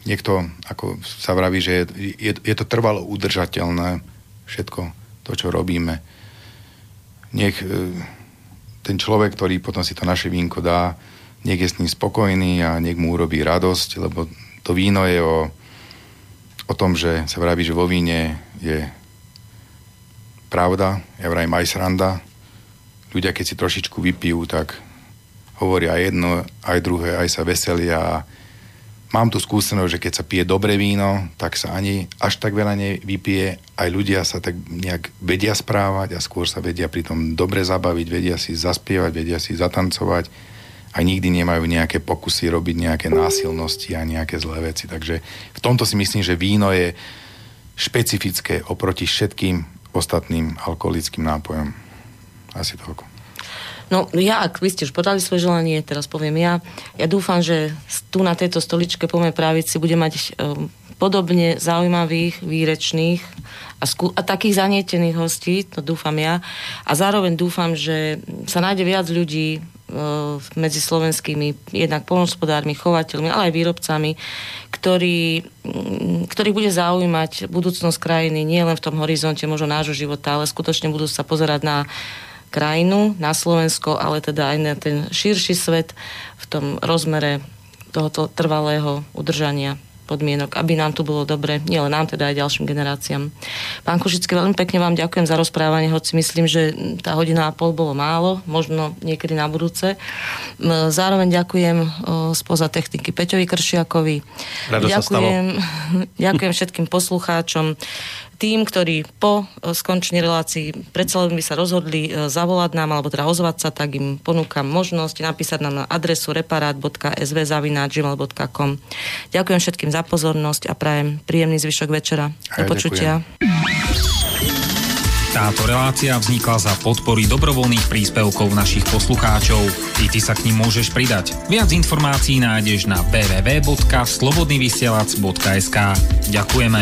niekto, ako sa vraví, že je, je, je to trvalo udržateľné všetko to, čo robíme. Nech e, ten človek, ktorý potom si to naše vínko dá, nech je s ním spokojný a nech mu urobí radosť, lebo to víno je o, o tom, že sa vraví, že vo víne je pravda, ja vrajím aj sranda. Ľudia, keď si trošičku vypijú, tak hovoria aj jedno, aj druhé, aj sa veselia. Mám tu skúsenosť, že keď sa pije dobré víno, tak sa ani až tak veľa nevypije. Aj ľudia sa tak nejak vedia správať a skôr sa vedia pritom dobre zabaviť, vedia si zaspievať, vedia si zatancovať a nikdy nemajú nejaké pokusy robiť nejaké násilnosti a nejaké zlé veci. Takže v tomto si myslím, že víno je špecifické oproti všetkým ostatným alkoholickým nápojom. Asi toľko. No ja, ak vy ste už podali svoje želanie, teraz poviem ja. Ja dúfam, že tu na tejto stoličke po mojej právici bude mať um, podobne zaujímavých, výrečných a, skú- a takých zanietených hostí, to dúfam ja. A zároveň dúfam, že sa nájde viac ľudí, medzi slovenskými jednak polnospodármi, chovateľmi, ale aj výrobcami, ktorý, ktorý bude zaujímať budúcnosť krajiny nie len v tom horizonte možno nášho života, ale skutočne budú sa pozerať na krajinu, na Slovensko, ale teda aj na ten širší svet v tom rozmere tohoto trvalého udržania podmienok, aby nám tu bolo dobre, nielen nám, teda aj ďalším generáciám. Pán Košický, veľmi pekne vám ďakujem za rozprávanie, hoci myslím, že tá hodina a pol bolo málo, možno niekedy na budúce. Zároveň ďakujem spoza techniky Peťovi Kršiakovi. Rado ďakujem, ďakujem všetkým poslucháčom tým, ktorí po e, skončení relácií predsa len by sa rozhodli e, zavolať nám, alebo teda ozvať sa, tak im ponúkam možnosť napísať nám na adresu reparát.svzavináčgmail.com Ďakujem všetkým za pozornosť a prajem príjemný zvyšok večera. Do počutia. Táto relácia vznikla za podpory dobrovoľných príspevkov našich poslucháčov. I ty sa k ním môžeš pridať. Viac informácií nájdeš na www.slobodnyvysielac.sk Ďakujeme.